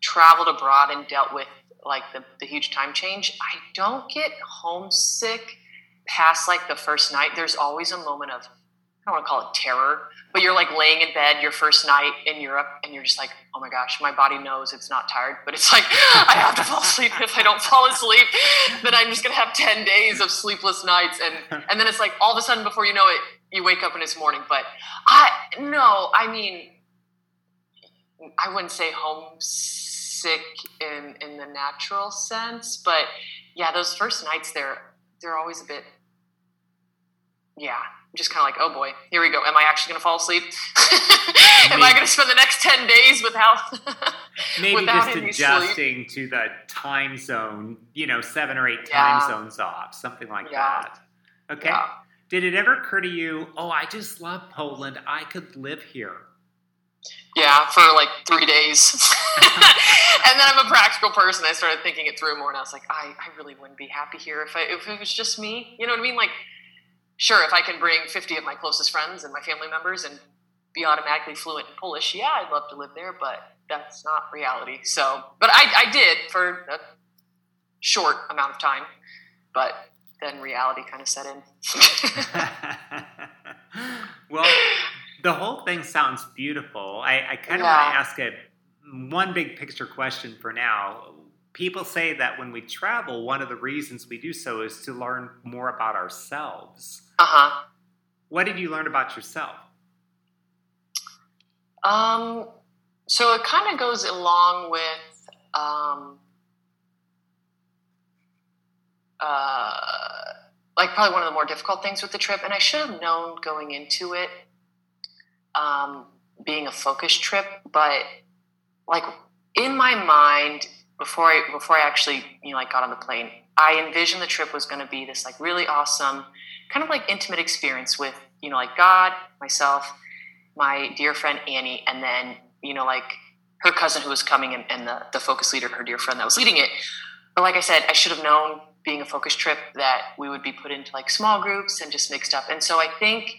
traveled abroad and dealt with like the, the huge time change, I don't get homesick past like the first night. There's always a moment of I don't want to call it terror, but you're like laying in bed your first night in Europe and you're just like, oh my gosh, my body knows it's not tired, but it's like, I have to fall asleep. If I don't fall asleep, then I'm just going to have 10 days of sleepless nights. And, and then it's like all of a sudden, before you know it, you wake up and it's morning. But I, no, I mean, I wouldn't say homesick in, in the natural sense, but yeah, those first nights, they're, they're always a bit, yeah, just kind of like, oh boy, here we go. Am I actually going to fall asleep? Am I going to spend the next 10 days without Maybe just adjusting to the time zone, you know, seven or eight time yeah. zones off, something like yeah. that. Okay. Yeah. Did it ever occur to you, oh, I just love Poland. I could live here? Yeah, for like three days. and then I'm a practical person. I started thinking it through more, and I was like, I, I really wouldn't be happy here if, I, if it was just me. You know what I mean? Like, sure, if I can bring 50 of my closest friends and my family members and be automatically fluent in Polish, yeah, I'd love to live there, but that's not reality. So, but I, I did for a short amount of time, but then reality kind of set in. well, the whole thing sounds beautiful. I, I kind of Yeah. want to ask a one big picture question for now. People say that when we travel, one of the reasons we do so is to learn more about ourselves. Uh huh. What did you learn about yourself? Um, so it kind of goes along with um, uh, like probably one of the more difficult things with the trip, and I should have known going into it, um, being a focus trip, but like in my mind before I before I actually you know like got on the plane, I envisioned the trip was going to be this like really awesome, kind of like intimate experience with you know like God, myself, my dear friend Annie, and then you know like her cousin who was coming and, and the, the focus leader, her dear friend that was leading it. But like I said, I should have known being a focus trip that we would be put into like small groups and just mixed up. And so I think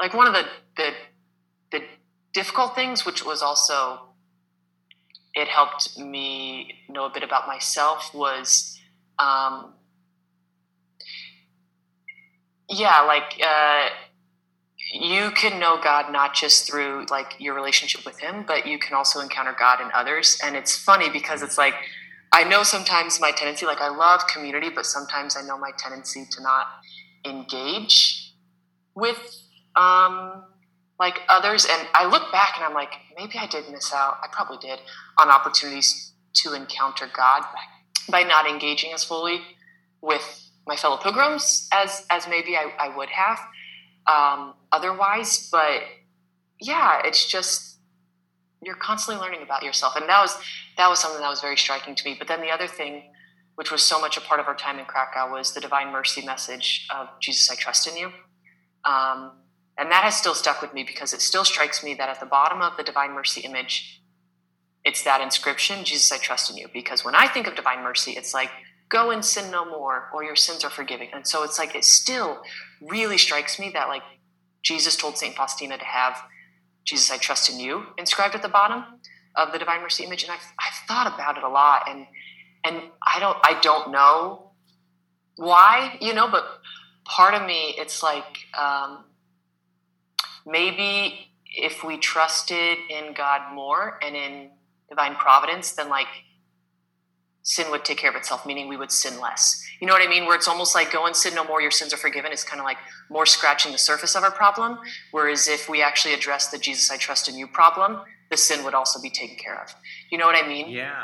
like one of the the, the difficult things, which was also it helped me know a bit about myself, was um, yeah, like uh, you can know God not just through like your relationship with Him, but you can also encounter God in others. And it's funny because it's like I know sometimes my tendency, like I love community, but sometimes I know my tendency to not engage with um, like others. And I look back and I'm like, maybe I did miss out. I probably did on opportunities to encounter God by, by not engaging as fully with my fellow pilgrims as as maybe I, I would have um, otherwise. But yeah, it's just you're constantly learning about yourself, and that was that was something that was very striking to me. But then the other thing, which was so much a part of our time in Krakow, was the divine mercy message of Jesus, I trust in you. Um, and that has still stuck with me because it still strikes me that at the bottom of the divine mercy image, it's that inscription, Jesus, I trust in you. Because when I think of divine mercy, it's like, go and sin no more, or your sins are forgiven. And so it's like, it still really strikes me that like Jesus told St. Faustina to have Jesus, I trust in you inscribed at the bottom of the divine mercy image. And I've, I've thought about it a lot and, and I don't, I don't know why, you know, but part of me, it's like, um, maybe if we trusted in God more and in divine providence, then like sin would take care of itself, meaning we would sin less. You know what I mean? Where it's almost like go and sin no more, your sins are forgiven. It's kind of like more scratching the surface of our problem. Whereas if we actually address the Jesus I trust in you problem, the sin would also be taken care of. You know what I mean? Yeah,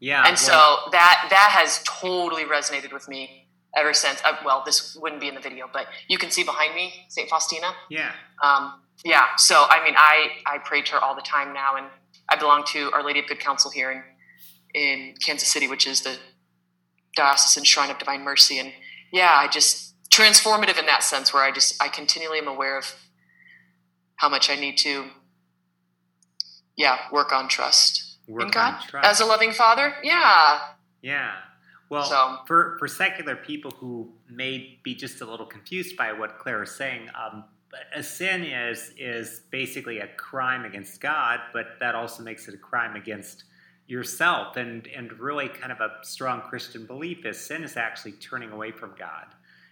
yeah. And so that that has totally resonated with me ever since. Uh, well, this wouldn't be in the video, but you can see behind me St. Faustina. yeah, Um, yeah. So I mean, I I pray to her all the time now, and I belong to Our Lady of Good Counsel here in in Kansas City, which is the diocesan shrine of Divine Mercy, and yeah, I just transformative in that sense, where I just I continually am aware of how much I need to, yeah, work on trust work in God trust. as a loving Father. Yeah. Yeah. Well, So- for, for secular people who may be just a little confused by what Claire is saying, um, a sin is is basically a crime against God, but that also makes it a crime against yourself. And and really, kind of a strong Christian belief is sin is actually turning away from God.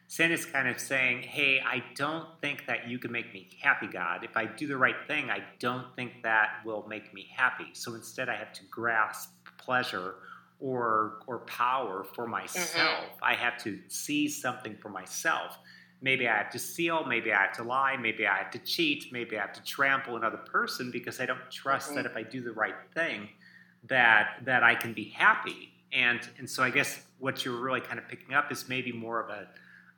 Sin is kind of saying, "Hey, I don't think that you can make me happy, God. If I do the right thing, I don't think that will make me happy. So instead, I have to grasp pleasure." or or power for myself. Mm-hmm. I have to see something for myself. Maybe I have to steal, maybe I have to lie, maybe I have to cheat, maybe I have to trample another person because I don't trust that mm-hmm. if I do the right thing that that I can be happy. And and so I guess what you're really kind of picking up is maybe more of a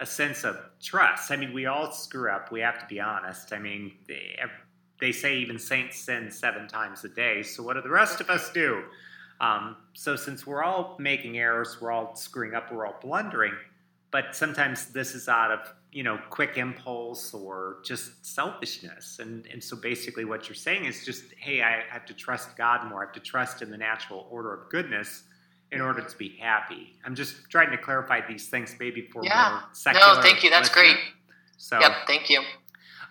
a sense of trust. I mean, we all screw up. We have to be honest. I mean, they, they say even saints sin seven times a day. So what do the rest of us do? Um, so since we're all making errors, we're all screwing up, we're all blundering, but sometimes this is out of you know quick impulse or just selfishness, and and so basically what you're saying is just hey, I have to trust God more. I have to trust in the natural order of goodness in order to be happy. I'm just trying to clarify these things maybe for Yeah. more secular. No, thank you. That's listener. great. So Yep. Thank you.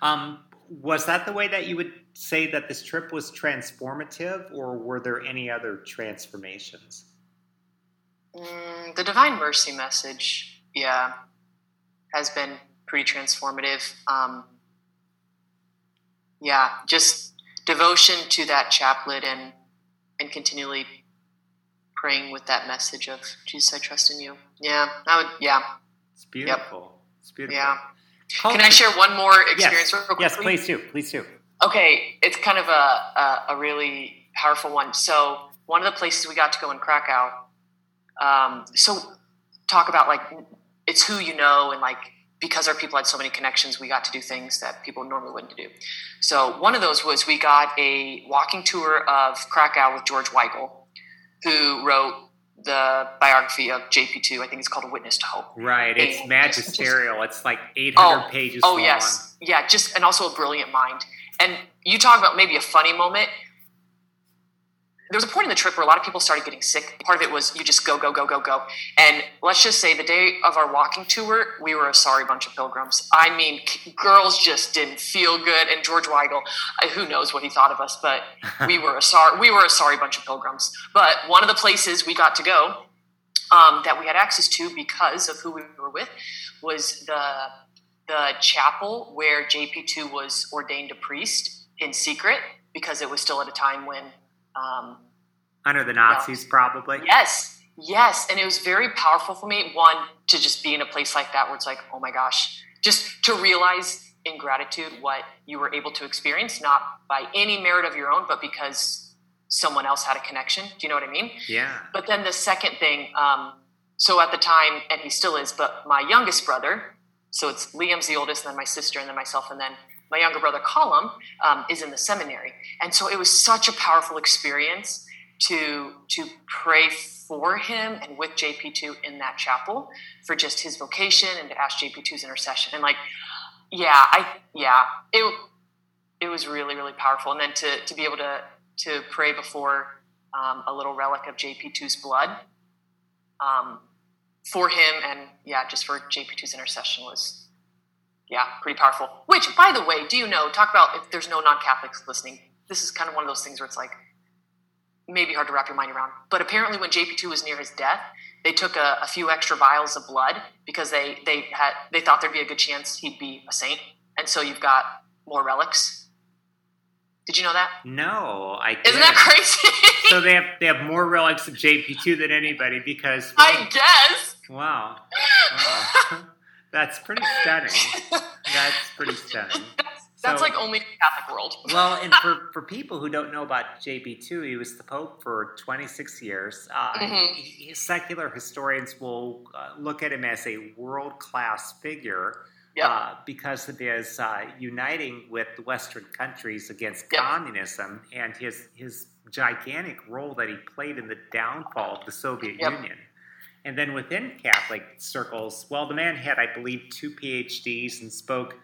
um, was that the way that you would say that this trip was transformative, or were there any other transformations? Mm, the Divine Mercy message, yeah, has been pretty transformative. Um, yeah, just devotion to that chaplet and and continually praying with that message of Jesus, I trust in you. Yeah, I would. Yeah, it's beautiful. Yep. It's beautiful. Yeah. Culture. Can I share one more experience? Yes, yes please do. Please do. Okay, it's kind of a, a, a really powerful one. So one of the places we got to go in Krakow. Um, so talk about like it's who you know and like because our people had so many connections, we got to do things that people normally wouldn't do. So one of those was we got a walking tour of Krakow with George Weigel, who wrote the biography of JP2. I think it's called A Witness to Hope. Right. It's and magisterial. Just, it's like 800 oh, pages oh, long. yes. Yeah. Just, and also a brilliant mind. And you talk about maybe a funny moment there was a point in the trip where a lot of people started getting sick. Part of it was you just go, go, go, go, go. And let's just say the day of our walking tour, we were a sorry bunch of pilgrims. I mean, girls just didn't feel good. And George Weigel, who knows what he thought of us, but we were a sorry, we were a sorry bunch of pilgrims. But one of the places we got to go um, that we had access to because of who we were with was the the chapel where JP2 was ordained a priest in secret because it was still at a time when um, under the Nazis, probably. Yes, yes, and it was very powerful for me. One to just be in a place like that where it's like, oh my gosh, just to realize in gratitude what you were able to experience, not by any merit of your own, but because someone else had a connection. Do you know what I mean? Yeah. But then the second thing, um, so at the time, and he still is, but my youngest brother, so it's Liam's the oldest, and then my sister, and then myself, and then my younger brother Colum um, is in the seminary, and so it was such a powerful experience to to pray for him and with JP2 in that chapel for just his vocation and to ask JP2's intercession. And like, yeah, I yeah, it it was really really powerful. And then to to be able to to pray before um, a little relic of JP2's blood um, for him and yeah, just for JP2's intercession was yeah, pretty powerful. Which, by the way, do you know? Talk about if there's no non-Catholics listening. This is kind of one of those things where it's like maybe hard to wrap your mind around. But apparently, when JP2 was near his death, they took a, a, few extra vials of blood because they they had they thought there'd be a good chance he'd be a saint, and so you've got more relics. Did you know that? No, I. Isn't that crazy? so they have they have more relics of JP2 than anybody because. Well, I guess. Wow. wow. That's pretty stunning. That's pretty stunning. That's, so, like only the Catholic world. well, and for, for people who don't know about JP2, he was the Pope for 26 years. Uh, mm-hmm. he, secular historians will uh, look at him as a world class figure. Yep. Uh, because of his uh, uniting with the Western countries against yep. communism and his his gigantic role that he played in the downfall of the Soviet yep. Union. And then within Catholic circles, well, the man had, I believe, two PhDs and spoke,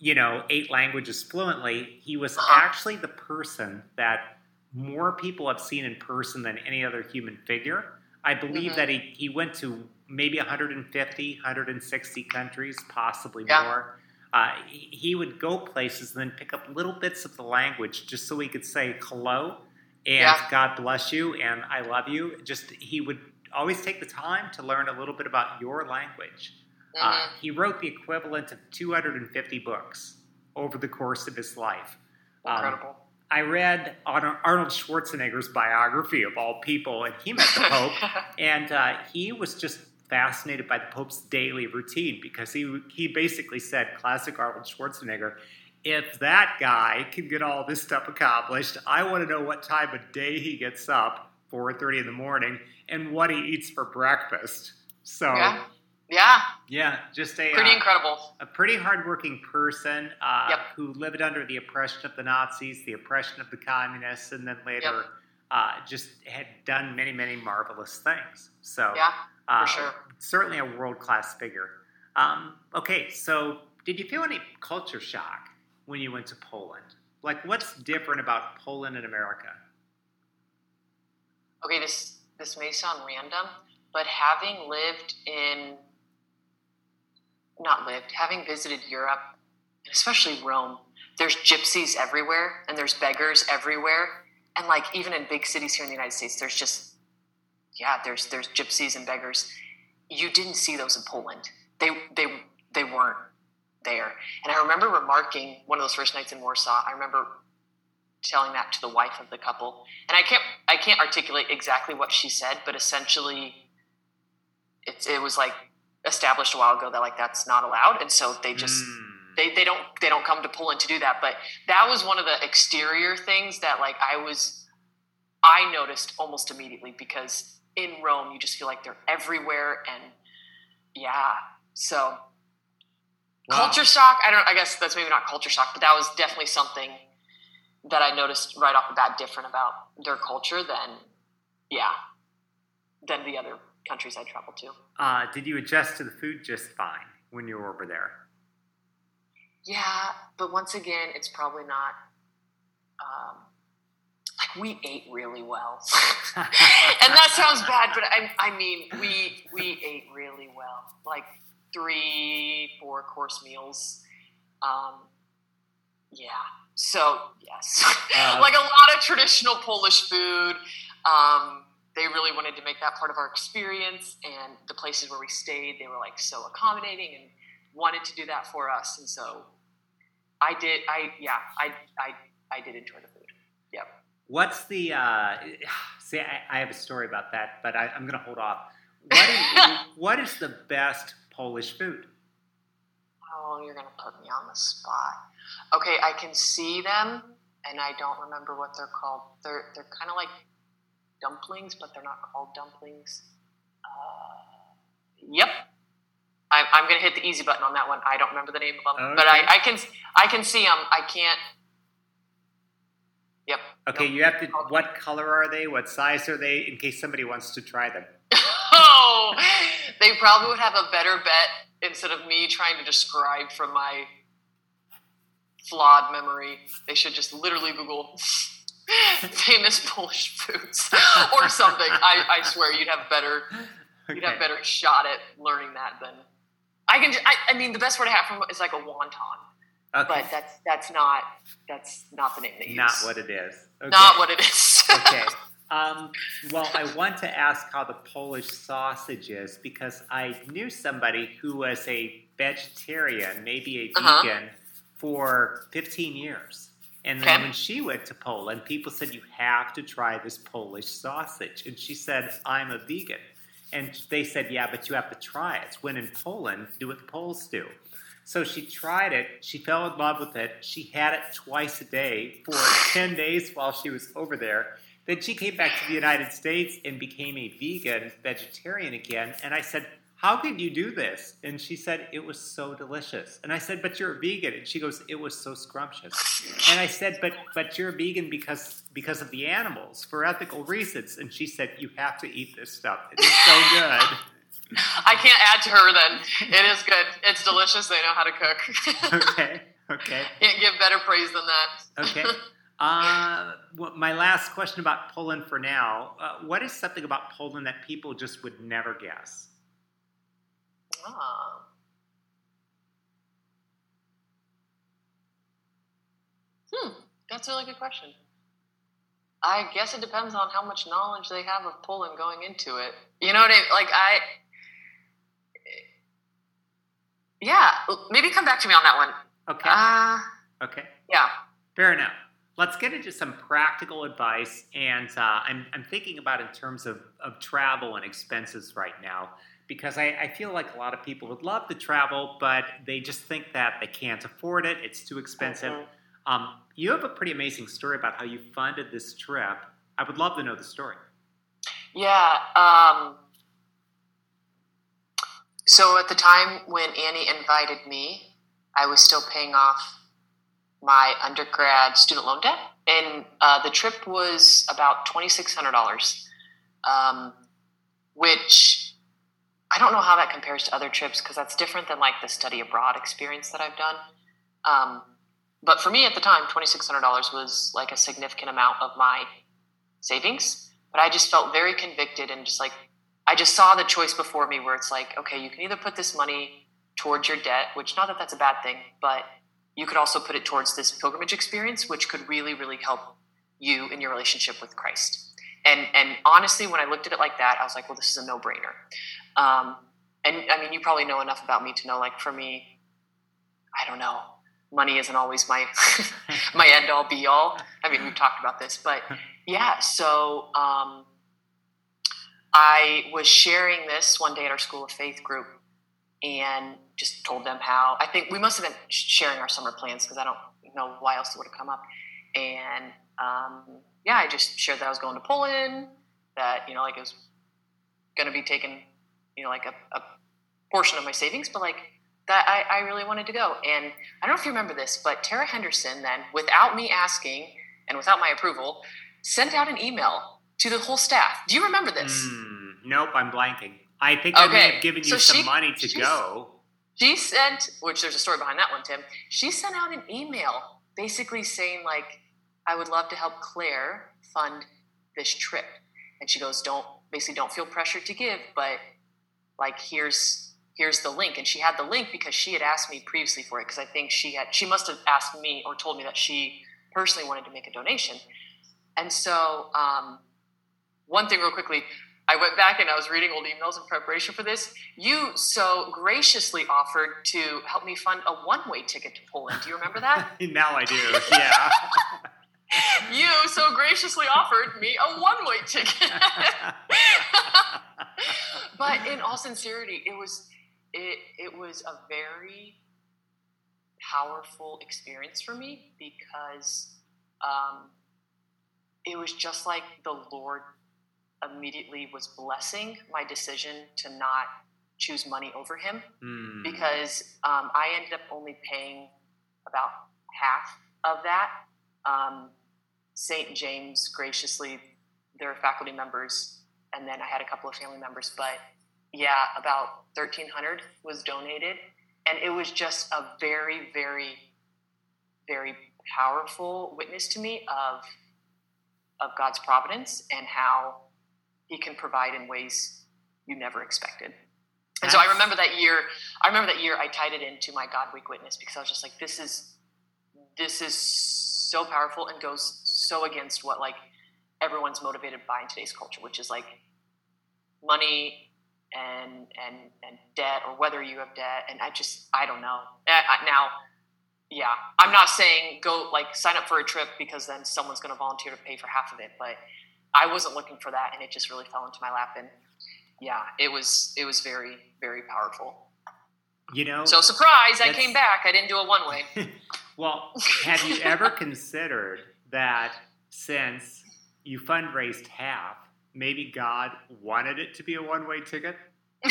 you know, eight languages fluently. He was actually the person that more people have seen in person than any other human figure. I believe mm-hmm. that he, he went to maybe 150, 160 countries, possibly yeah. more. Uh, he, he would go places and then pick up little bits of the language just so he could say hello and yeah. God bless you and I love you. Just he would always take the time to learn a little bit about your language. Mm-hmm. Uh, he wrote the equivalent of 250 books over the course of his life. Um, Incredible. Um, I read Arnold Schwarzenegger's biography of all people, and he met the Pope, and uh, he was just fascinated by the Pope's daily routine because he he basically said, "Classic Arnold Schwarzenegger." If that guy can get all this stuff accomplished, I want to know what time of day he gets up, 4:30 in the morning, and what he eats for breakfast. So yeah, yeah, yeah just a pretty uh, incredible, a pretty hardworking person uh, yep. who lived under the oppression of the Nazis, the oppression of the communists, and then later. Yep. Uh, just had done many, many marvelous things. So, yeah, for uh, sure. Certainly a world class figure. Um, okay, so did you feel any culture shock when you went to Poland? Like, what's different about Poland and America? Okay, this this may sound random, but having lived in, not lived, having visited Europe, especially Rome, there's gypsies everywhere and there's beggars everywhere. And like even in big cities here in the United States, there's just, yeah, there's, there's gypsies and beggars. You didn't see those in Poland. They, they, they weren't there. And I remember remarking one of those first nights in Warsaw. I remember telling that to the wife of the couple, and I can't I can't articulate exactly what she said, but essentially, it, it was like established a while ago that like that's not allowed, and so they just. Mm. They, they don't they don't come to Poland to do that, but that was one of the exterior things that like I was I noticed almost immediately because in Rome you just feel like they're everywhere and yeah. So wow. culture shock, I don't I guess that's maybe not culture shock, but that was definitely something that I noticed right off the bat different about their culture than yeah, than the other countries I traveled to. Uh, did you adjust to the food just fine when you were over there? Yeah, but once again, it's probably not um, like we ate really well, and that sounds bad, but I, I mean we we ate really well, like three four course meals. Um, yeah, so yes, uh, like a lot of traditional Polish food. Um, they really wanted to make that part of our experience, and the places where we stayed, they were like so accommodating and wanted to do that for us, and so I did. I yeah, I I I did enjoy the food. Yep. What's the uh, see? I, I, have a story about that, but I, am going to hold off. What is, what is the best Polish food? Oh, you're going to put me on the spot. Okay, I can see them, and I don't remember what they're called. They're they're kind of like dumplings, but they're not called dumplings. Uh, yep, I, am going to hit the easy button on that one. I don't remember the name of them, okay. but I, I can I can see them. I can't Yep. Okay, you have to. What color are they? What size are they? In case somebody wants to try them. oh, they probably would have a better bet instead of me trying to describe from my flawed memory. They should just literally Google famous Polish foods or something. I, I swear you'd have better. You'd have better shot at learning that than I can. I, I mean, the best word I have from is like a wonton. Okay. But that's that's not that's not the name they use. Not what it is. Okay. Not what it is. okay. Um, well, I want to ask how the Polish sausage is because I knew somebody who was a vegetarian, maybe a uh-huh. For 15 years. And then okay. when she went to Poland, people said, You have to try this Polish sausage. And she said, I'm a vegan. And they said, Yeah, but you have to try it. When in Poland, do what the Poles do. So she tried it. She fell in love with it. She had it twice a day for 10 days while she was over there. Then she came back to the United States and became a vegan, vegetarian again. And I said, How could you do this? And she said, It was so delicious. And I said, But you're a vegan. And she goes, It was so scrumptious. And I said, But but you're a vegan because because of the animals, for ethical reasons. And she said, You have to eat this stuff. It is so good. I can't add to her then. It is good. It's delicious. They know how to cook. okay. Okay. Can't give better praise than that. okay. Uh, well, my last question about Poland for now. Uh, what is something about Poland that people just would never guess? Ah. Hmm, that's a really good question. I guess it depends on how much knowledge they have of Poland going into it. You know what I mean? Like I yeah, maybe come back to me on that one. Okay. Uh, okay. Yeah. Fair enough. Let's get into some practical advice. And uh, I'm, I'm thinking about in terms of, of travel and expenses right now because I, I, feel like a lot of people would love to travel, but they just think that they can't afford it. It's too expensive. Mm-hmm. Um, you have a pretty amazing story about how you funded this trip. I would love to know the story. Yeah. Um, so at the time when Annie invited me, I was still paying off my undergrad student loan debt, and uh, the trip was about twenty six hundred dollars, um, which I don't know how that compares to other trips because that's different than like the study abroad experience that I've done. Um, but for me at the time, twenty six hundred dollars was like a significant amount of my savings. But I just felt very convicted and just like I just saw the choice before me where it's like, okay, you can either put this money towards your debt, which not that that's a bad thing, but you could also put it towards this pilgrimage experience, which could really, really help you in your relationship with Christ. And and honestly, when I looked at it like that, I was like, well, this is a no brainer. Um, and I mean, you probably know enough about me to know, like, for me, I don't know. Money isn't always my my end all be all. I mean, we've talked about this, but yeah. So um, I was sharing this one day at our School of Faith group, and just told them how. I think we must have been sharing our summer plans because I don't know why else it would have come up. And um, yeah, I just shared that I was going to Poland, that you know, like it was going to be taking, you know, like a, a portion of my savings, but like that I, I, really wanted to go. And I don't know if you remember this, but Tara Henderson then, without me asking and without my approval, sent out an email to the whole staff. Do you remember this? Mm, nope, I'm blanking. I think okay. I may have given you so some she, money to go. She sent, which there's a story behind that one, Tim. She sent out an email basically saying like, I would love to help Claire fund this trip. And she goes, don't basically don't feel pressured to give, but like here's here's the link. And she had the link because she had asked me previously for it because I think she had she must have asked me or told me that she personally wanted to make a donation. And so um, one thing real quickly, I went back and I was reading old emails in preparation for this. You so graciously offered to help me fund a one way ticket to Poland. Do you remember that? now I do, yeah. you so graciously offered me a one way ticket. but in all sincerity, it was it it was a very powerful experience for me because um, it was just like the Lord immediately was blessing my decision to not choose money over him mm. because um, I ended up only paying about half of that. Um, St. James graciously, their faculty members, and then I had a couple of family members, but yeah, about 1300 was donated. And it was just a very, very, very powerful witness to me of, of God's providence and how he can provide in ways you never expected. And so I remember that year. I remember that year. I tied it into my God Week witness because I was just like, "This is, this is so powerful and goes so against what like everyone's motivated by in today's culture, which is like money and and and debt, or whether you have debt. And I just, I don't know. Now, yeah, I'm not saying go like sign up for a trip because then someone's going to volunteer to pay for half of it, but I wasn't looking for that, and it just really fell into my lap. And yeah, it was it was very very powerful. You know, so surprise! I came back. I didn't do a one way. well, have you ever considered that since you fundraised half, maybe God wanted it to be a one way ticket?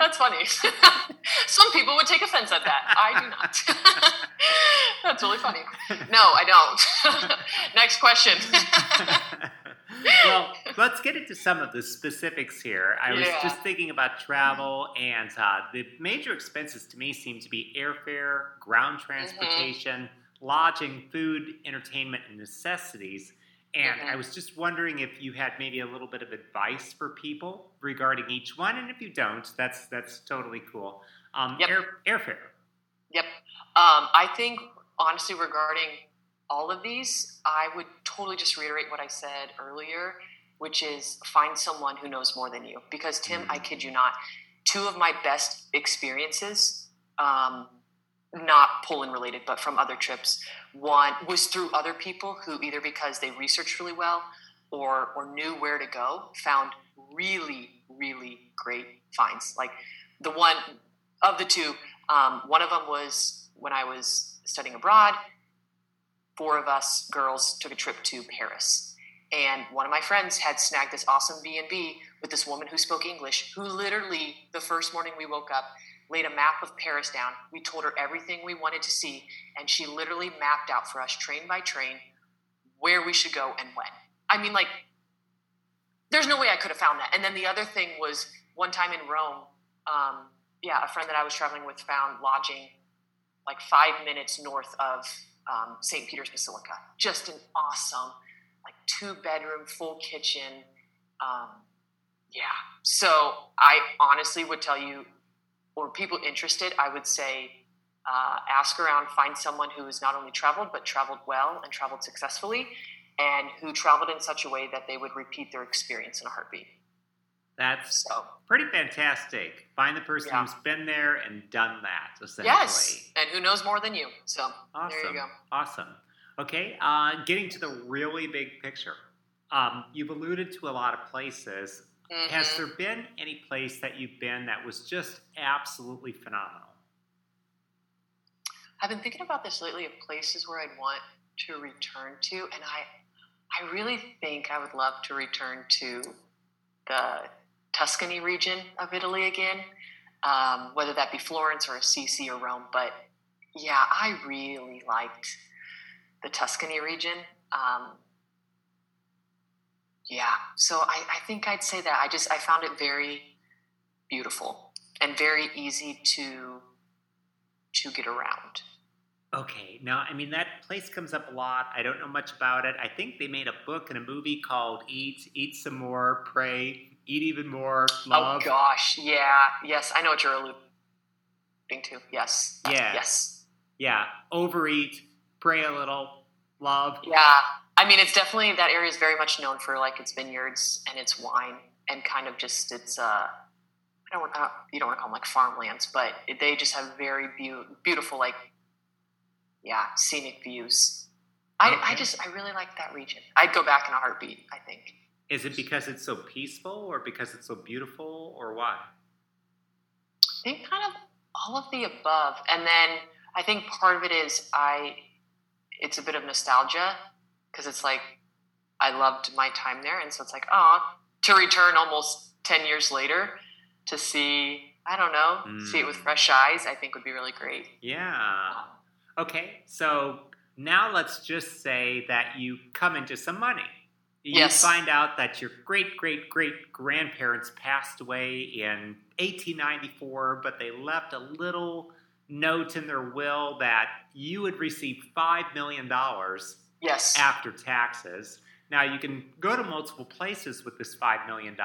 That's funny. Some people would take offense at that. I do not. That's really funny. No, I don't. Next question. well, let's get into some of the specifics here. I was yeah. just thinking about travel, and uh, the major expenses to me seem to be airfare, ground mm-hmm. transportation, mm-hmm. Lodging, food, entertainment, and necessities. And mm-hmm. I was just wondering if you had maybe a little bit of advice for people regarding each one, and if you don't, that's that's totally cool. Um, yep. air, airfare. Yep. Um, I think honestly, regarding all of these, I would totally just reiterate what I said earlier, which is find someone who knows more than you. Because Tim, I mm-hmm. kid you not, two of my best experiences. Um, not Poland related, but from other trips. One was through other people who either because they researched really well or or knew where to go, found really really great finds. Like the one of the two, um, one of them was when I was studying abroad. Four of us girls took a trip to Paris, and one of my friends had snagged this awesome B and B with this woman who spoke English, who literally the first morning we woke up laid a map of Paris down. We told her everything we wanted to see, and she literally mapped out for us, train by train, where we should go and when. I mean, like, there's no way I could have found that. And then the other thing was one time in Rome, um, yeah, a friend that I was traveling with found lodging like five minutes north of um, St. Peter's Basilica. Just an awesome, like, two bedroom, full kitchen. Um, yeah. So I honestly would tell you or people interested, I would say uh, ask around, find someone who has not only traveled, but traveled well and traveled successfully, and who traveled in such a way that they would repeat their experience in a heartbeat. That's So pretty fantastic. Find the person Yeah. who's been there and done that, essentially. yes, and who knows more than you? So Awesome. there you go. Awesome. Okay, uh, getting to the really big picture. Um, you've alluded to a lot of places. Has Mhm. there been any place that you've been that was just absolutely phenomenal? I've been thinking about this lately of places where I'd want to return to, and I, I really think I would love to return to the Tuscany region of Italy again, um, whether that be Florence or Assisi or Rome. But yeah, I really liked the Tuscany region. Um, yeah, so I, I think I'd say that I just I found it very beautiful and very easy to to get around. Okay, now I mean that place comes up a lot. I don't know much about it. I think they made a book and a movie called Eat, Eat Some More, Pray, Eat Even More, oh, Love. Oh gosh, yeah, yes, I know what you're alluding to. Yes, Yeah. yes, Yeah, overeat, pray a little, love. yeah. I mean, it's definitely that area is very much known for like its vineyards and its wine and kind of just its. uh I don't uh, you don't want to call them like farmlands, but they just have very beau- beautiful like, yeah, scenic views. I, I just I really like that region. I'd go back in a heartbeat. I think. Is it because it's so peaceful or because it's so beautiful or why? I think kind of all of the above. And then I think part of it is I, it's a bit of nostalgia because it's like I loved my time there, and so it's like, oh, to return almost ten years later to see, I don't know, see it with Mm. fresh eyes, I think would be really great. Yeah. Okay, so now let's just say that you come into some money. You Yes. find out that your great great great grandparents passed away in 1894, but they left a little note in their will that you would receive $5 million Yes. after taxes. Now, you can go to multiple places with this $5 million.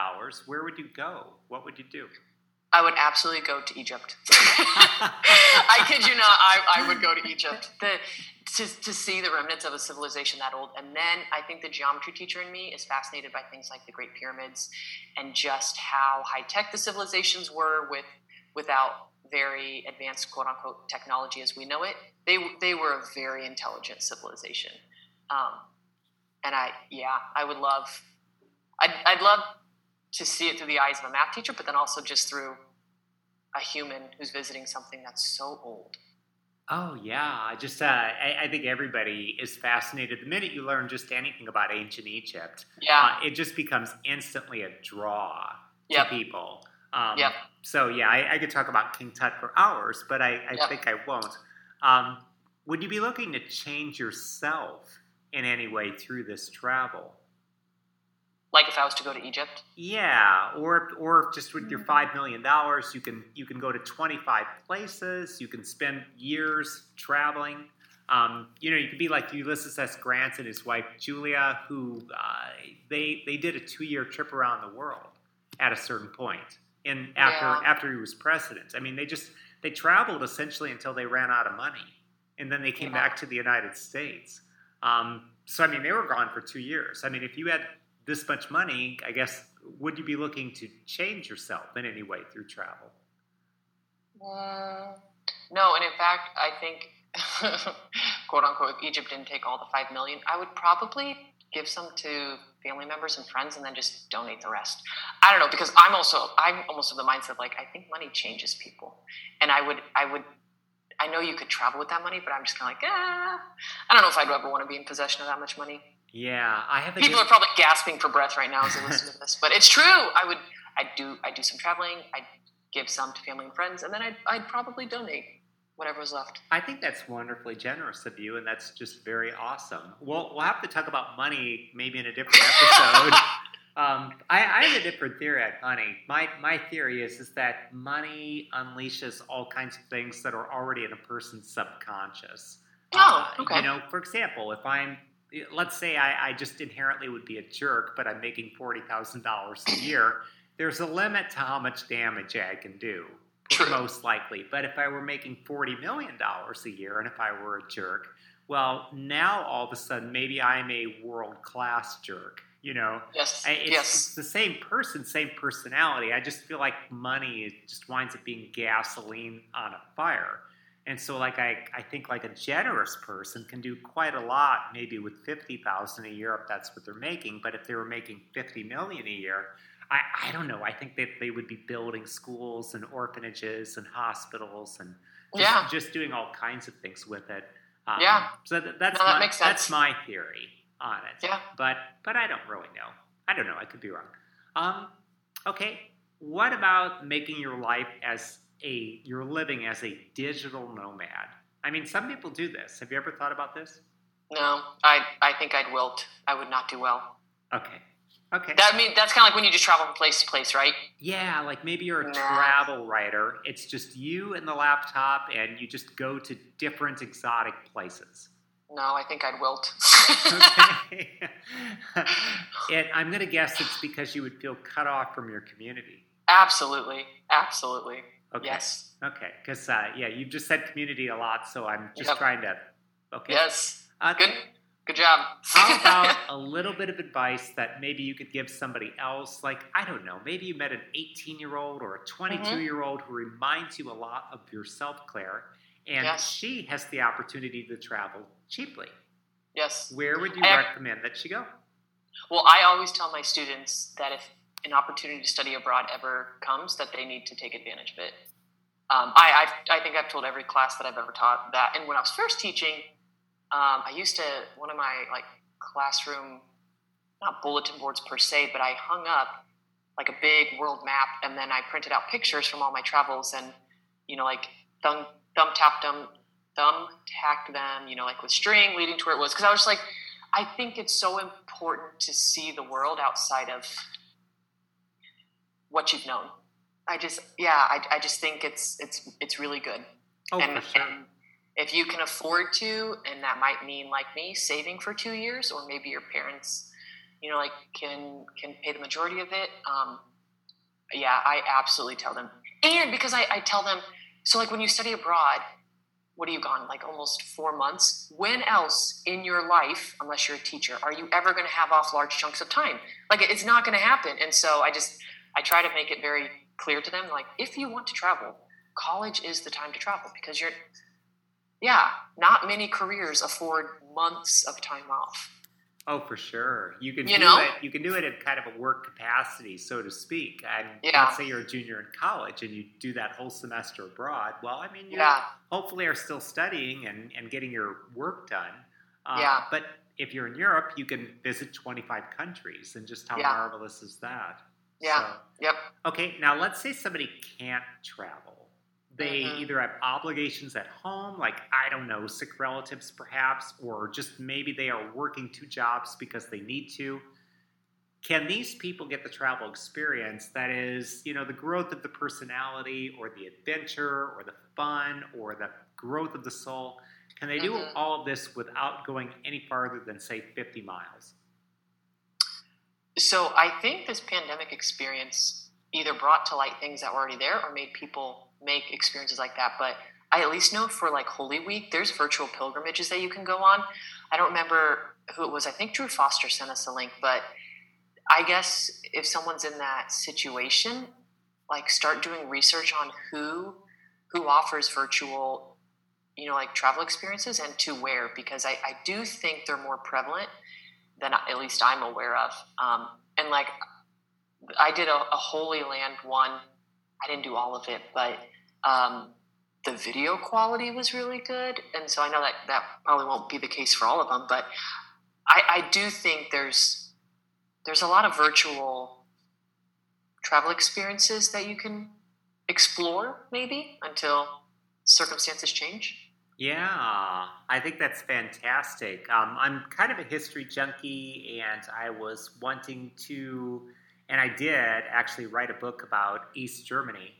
Where would you go? What would you do? I would absolutely go to Egypt. I kid you not, I, I would go to Egypt the, to, to see the remnants of a civilization that old. And then I think the geometry teacher in me is fascinated by things like the Great Pyramids and just how high tech the civilizations were with without very advanced quote unquote technology as we know it. They, they were a very intelligent civilization. Um, and I, yeah, I would love, I'd, I'd love to see it through the eyes of a math teacher, but then also just through a human who's visiting something that's so old. Oh yeah, I just uh, I, I think everybody is fascinated. The minute you learn just anything about ancient Egypt, Yeah. uh, it just becomes instantly a draw Yep. to people. Um, Yep. So yeah, I, I could talk about King Tut for hours, but I, I Yep. think I won't. Um, would you be looking to change yourself in any way through this travel? Like if I was to go to Egypt. Yeah, or or just with your five million dollars, you can you can go to twenty five places. You can spend years traveling. Um, you know, you could be like Ulysses S. Grant and his wife Julia, who uh, they they did a two year trip around the world at a certain point, and after Yeah. after he was president. I mean, they just they traveled essentially until they ran out of money, and then they came Yeah. back to the United States. Um, so I mean, they were gone for two years. I mean, if you had this much money, I guess would you be looking to change yourself in any way through travel? Mm, no, and in fact, I think, quote unquote, if Egypt didn't take all the five million, I would probably give some to family members and friends, and then just donate the rest. I don't know because I'm also I'm almost of the mindset like I think money changes people, and I would I would. I know you could travel with that money, but I'm just kind of like, ah, I don't know if I'd ever want to be in possession of that much money. Yeah, I have a People are probably gasping for breath right now as they listen to this, but it's true. I would, I do, I do some traveling. I'd give some to family and friends, and then I'd, I'd probably donate whatever was left. I think that's wonderfully generous of you, and that's just very awesome. We'll, we'll have to talk about money maybe in a different episode. um, I, I have a different theory on money. My, my theory is, is that money unleashes all kinds of things that are already in a person's subconscious. Oh, Uh, okay. You know, for example, if I'm, let's say I, I just inherently would be a jerk, but I'm making $40,000 a year, there's a limit to how much damage I can do True. most likely. But if I were making $40 million a year and if I were a jerk, well, now all of a sudden maybe I'm a world class jerk. You know, Yes. It's, yes. it's the same person, same personality. I just feel like money just winds up being gasoline on a fire. And so, like I, I think like a generous person can do quite a lot, maybe with fifty thousand a year if that's what they're making. But if they were making fifty million a year, I, I don't know. I think that they would be building schools and orphanages and hospitals and just, Yeah. just doing all kinds of things with it. Um, Yeah. So that, that's No, that my, makes that's my theory on it Yeah. but but I don't really know. I don't know. I could be wrong. Um, okay. What about making your life as a you're living as a digital nomad? I mean, some people do this. Have you ever thought about this? No, I I think I'd wilt. I would not do well. Okay. Okay. That I mean that's kind of like when you just travel from place to place, right? yeah, like maybe you're a travel writer. It's just you and the laptop, and you just go to different exotic places. No, I think I'd wilt. Okay. and I'm going to guess it's because you would feel cut off from your community. absolutely, absolutely. Okay. Yes, Okay, because uh, yeah, you've just said community a lot, so I'm just Yep. trying to. Okay. yes. Uh, Good, good job. How about a little bit of advice that maybe you could give somebody else? Like I don't know, maybe you met an 18 year old or a 22 Mm-hmm. year old who reminds you a lot of yourself, Claire, and Yes. she has the opportunity to travel cheaply. yes. Where would you I- recommend that she go? Well, I always tell my students that if an opportunity to study abroad ever comes, that they need to take advantage of it. Um, I, I've, I think I've told every class that I've ever taught that. And when I was first teaching, um, I used to one of my like classroom, not bulletin boards per se, but I hung up like a big world map, and then I printed out pictures from all my travels, and you know, like thumb thumb tapped them, thumb tacked them, you know, like with string leading to where it was. Because I was just like, I think it's so important to see the world outside of what you've known. I just, yeah, I, I just think it's it's it's really good. Oh, and, for sure. and if you can afford to, and that might mean like me saving for two years, or maybe your parents, you know, like can can pay the majority of it. Um, yeah, I absolutely tell them, and because I, I tell them, so like when you study abroad, what are you gone like almost four months? When else in your life, unless you're a teacher, are you ever going to have off large chunks of time? Like it's not going to happen. And so I just I try to make it very clear to them, like if you want to travel, college is the time to travel because you're yeah, not many careers afford months of time off. Oh, for sure. You can You do know? it. You can do it in kind of a work capacity, so to speak. And Yeah. let's say you're a junior in college and you do that whole semester abroad. Well, I mean, you Yeah. hopefully are still studying and, and getting your work done. Uh, Yeah. But if you're in Europe, you can visit 25 countries, and just how Yeah. marvelous is that? Yeah. So- Yep. Okay, now let's say somebody can't travel. They Mhm. either have obligations at home, like, I don't know, sick relatives perhaps, or just maybe they are working two jobs because they need to. Can these people get the travel experience that is, you know, the growth of the personality or the adventure or the fun or the growth of the soul? Can they do Mhm. all of this without going any farther than, say, 50 miles? So I think this pandemic experience either brought to light things that were already there or made people make experiences like that. But I at least know for like Holy Week, there's virtual pilgrimages that you can go on. I don't remember who it was. I think Drew Foster sent us a link, but I guess if someone's in that situation, like start doing research on who who offers virtual, you know, like travel experiences and to where, because I, I do think they're more prevalent than at least I'm aware of. Um, and like, I did a, a Holy Land one. I didn't do all of it, but um, the video quality was really good. And so I know that that probably won't be the case for all of them, but I, I do think there's there's a lot of virtual travel experiences that you can explore maybe until circumstances change. Yeah, I think that's fantastic. Um, I'm kind of a history junkie, and I was wanting to, and I did actually write a book about East Germany.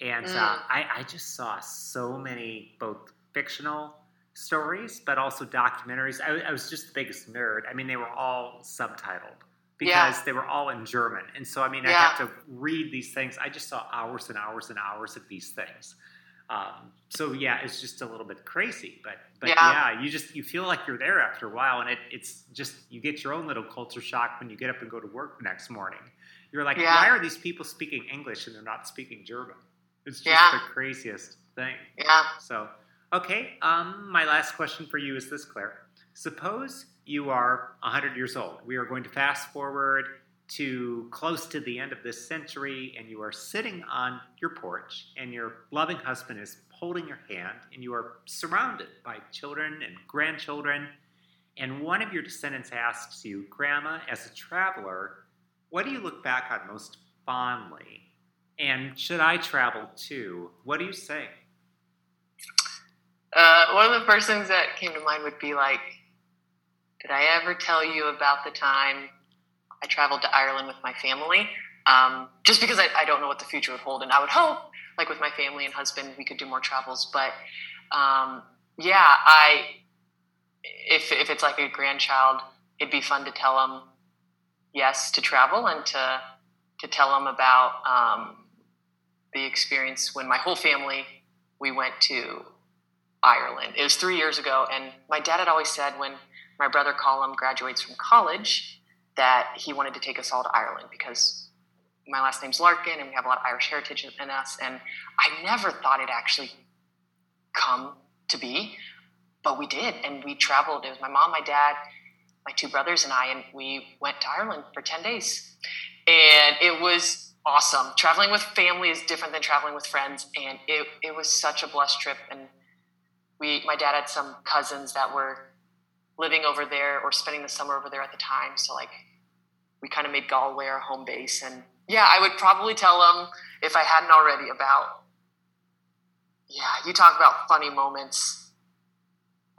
And uh, Mm. I, I just saw so many both fictional stories, but also documentaries. I, I was just the biggest nerd. I mean, they were all subtitled because Yeah. they were all in German. And so, I mean, I Yeah. have to read these things. I just saw hours and hours and hours of these things. Um, so yeah, it's just a little bit crazy, but but Yeah. yeah. you just you feel like you're there after a while, and it, it's just you get your own little culture shock when you get up and go to work the next morning. You're like, Yeah. why are these people speaking English and they're not speaking German? It's just Yeah. the craziest thing. Yeah. So, okay, um, my last question for you is this, Claire. Suppose you are 100 years old. We are going to fast forward to close to the end of this century, and you are sitting on your porch, and your loving husband is holding your hand, and you are surrounded by children and grandchildren. And one of your descendants asks you, Grandma, as a traveler, what do you look back on most fondly? And should I travel too? What do you say? Uh, one of the first things that came to mind would be like, did I ever tell you about the time I traveled to Ireland with my family? Um, just because I, I don't know what the future would hold, and I would hope, like with my family and husband, we could do more travels. But um, yeah, I if if it's like a grandchild, it'd be fun to tell them yes to travel and to to tell them about um, the experience when my whole family we went to Ireland. It was three years ago, and my dad had always said when my brother Colum graduates from college that he wanted to take us all to Ireland because my last name's Larkin and we have a lot of Irish heritage in us. And I never thought it actually come to be, but we did, and we traveled. It was my mom, my dad, my two brothers, and I, and we went to Ireland for ten days, and it was awesome. Traveling with family is different than traveling with friends, and it it was such a blessed trip. And we, my dad had some cousins that were living over there or spending the summer over there at the time, so like we kind of made Galway our home base, and yeah, I would probably tell them if I hadn't already about. Yeah, you talk about funny moments.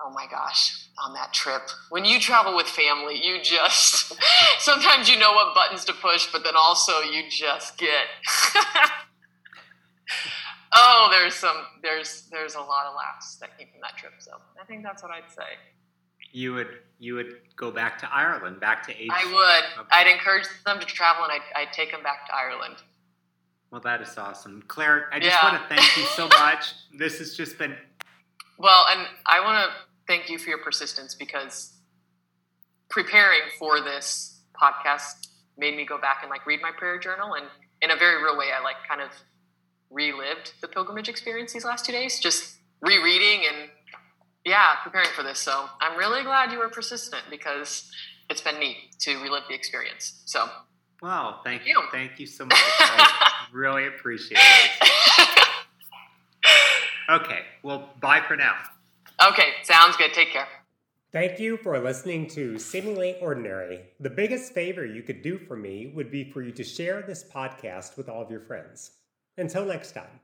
Oh my gosh, on that trip. When you travel with family, you just sometimes you know what buttons to push, but then also you just get Oh, there's some there's there's a lot of laughs that came from that trip. So I think that's what I'd say. You would you would go back to Ireland, back to age. I would. Okay. I'd encourage them to travel and I'd, I'd take them back to Ireland. Well, that is awesome, Claire. I just Yeah. want to thank you so much. This has just been Well, and I want to thank you for your persistence because preparing for this podcast made me go back and like read my prayer journal and in a very real way I like kind of relived the pilgrimage experience these last two days just rereading and yeah preparing for this so I'm really glad you were persistent because it's been neat to relive the experience so wow. Thank You. you, thank you so much. I really appreciate it. Okay, well, bye for now. Okay sounds good take care Thank you for listening to Seemingly Ordinary. The biggest favor you could do for me would be for you to share this podcast with all of your friends. Until next time.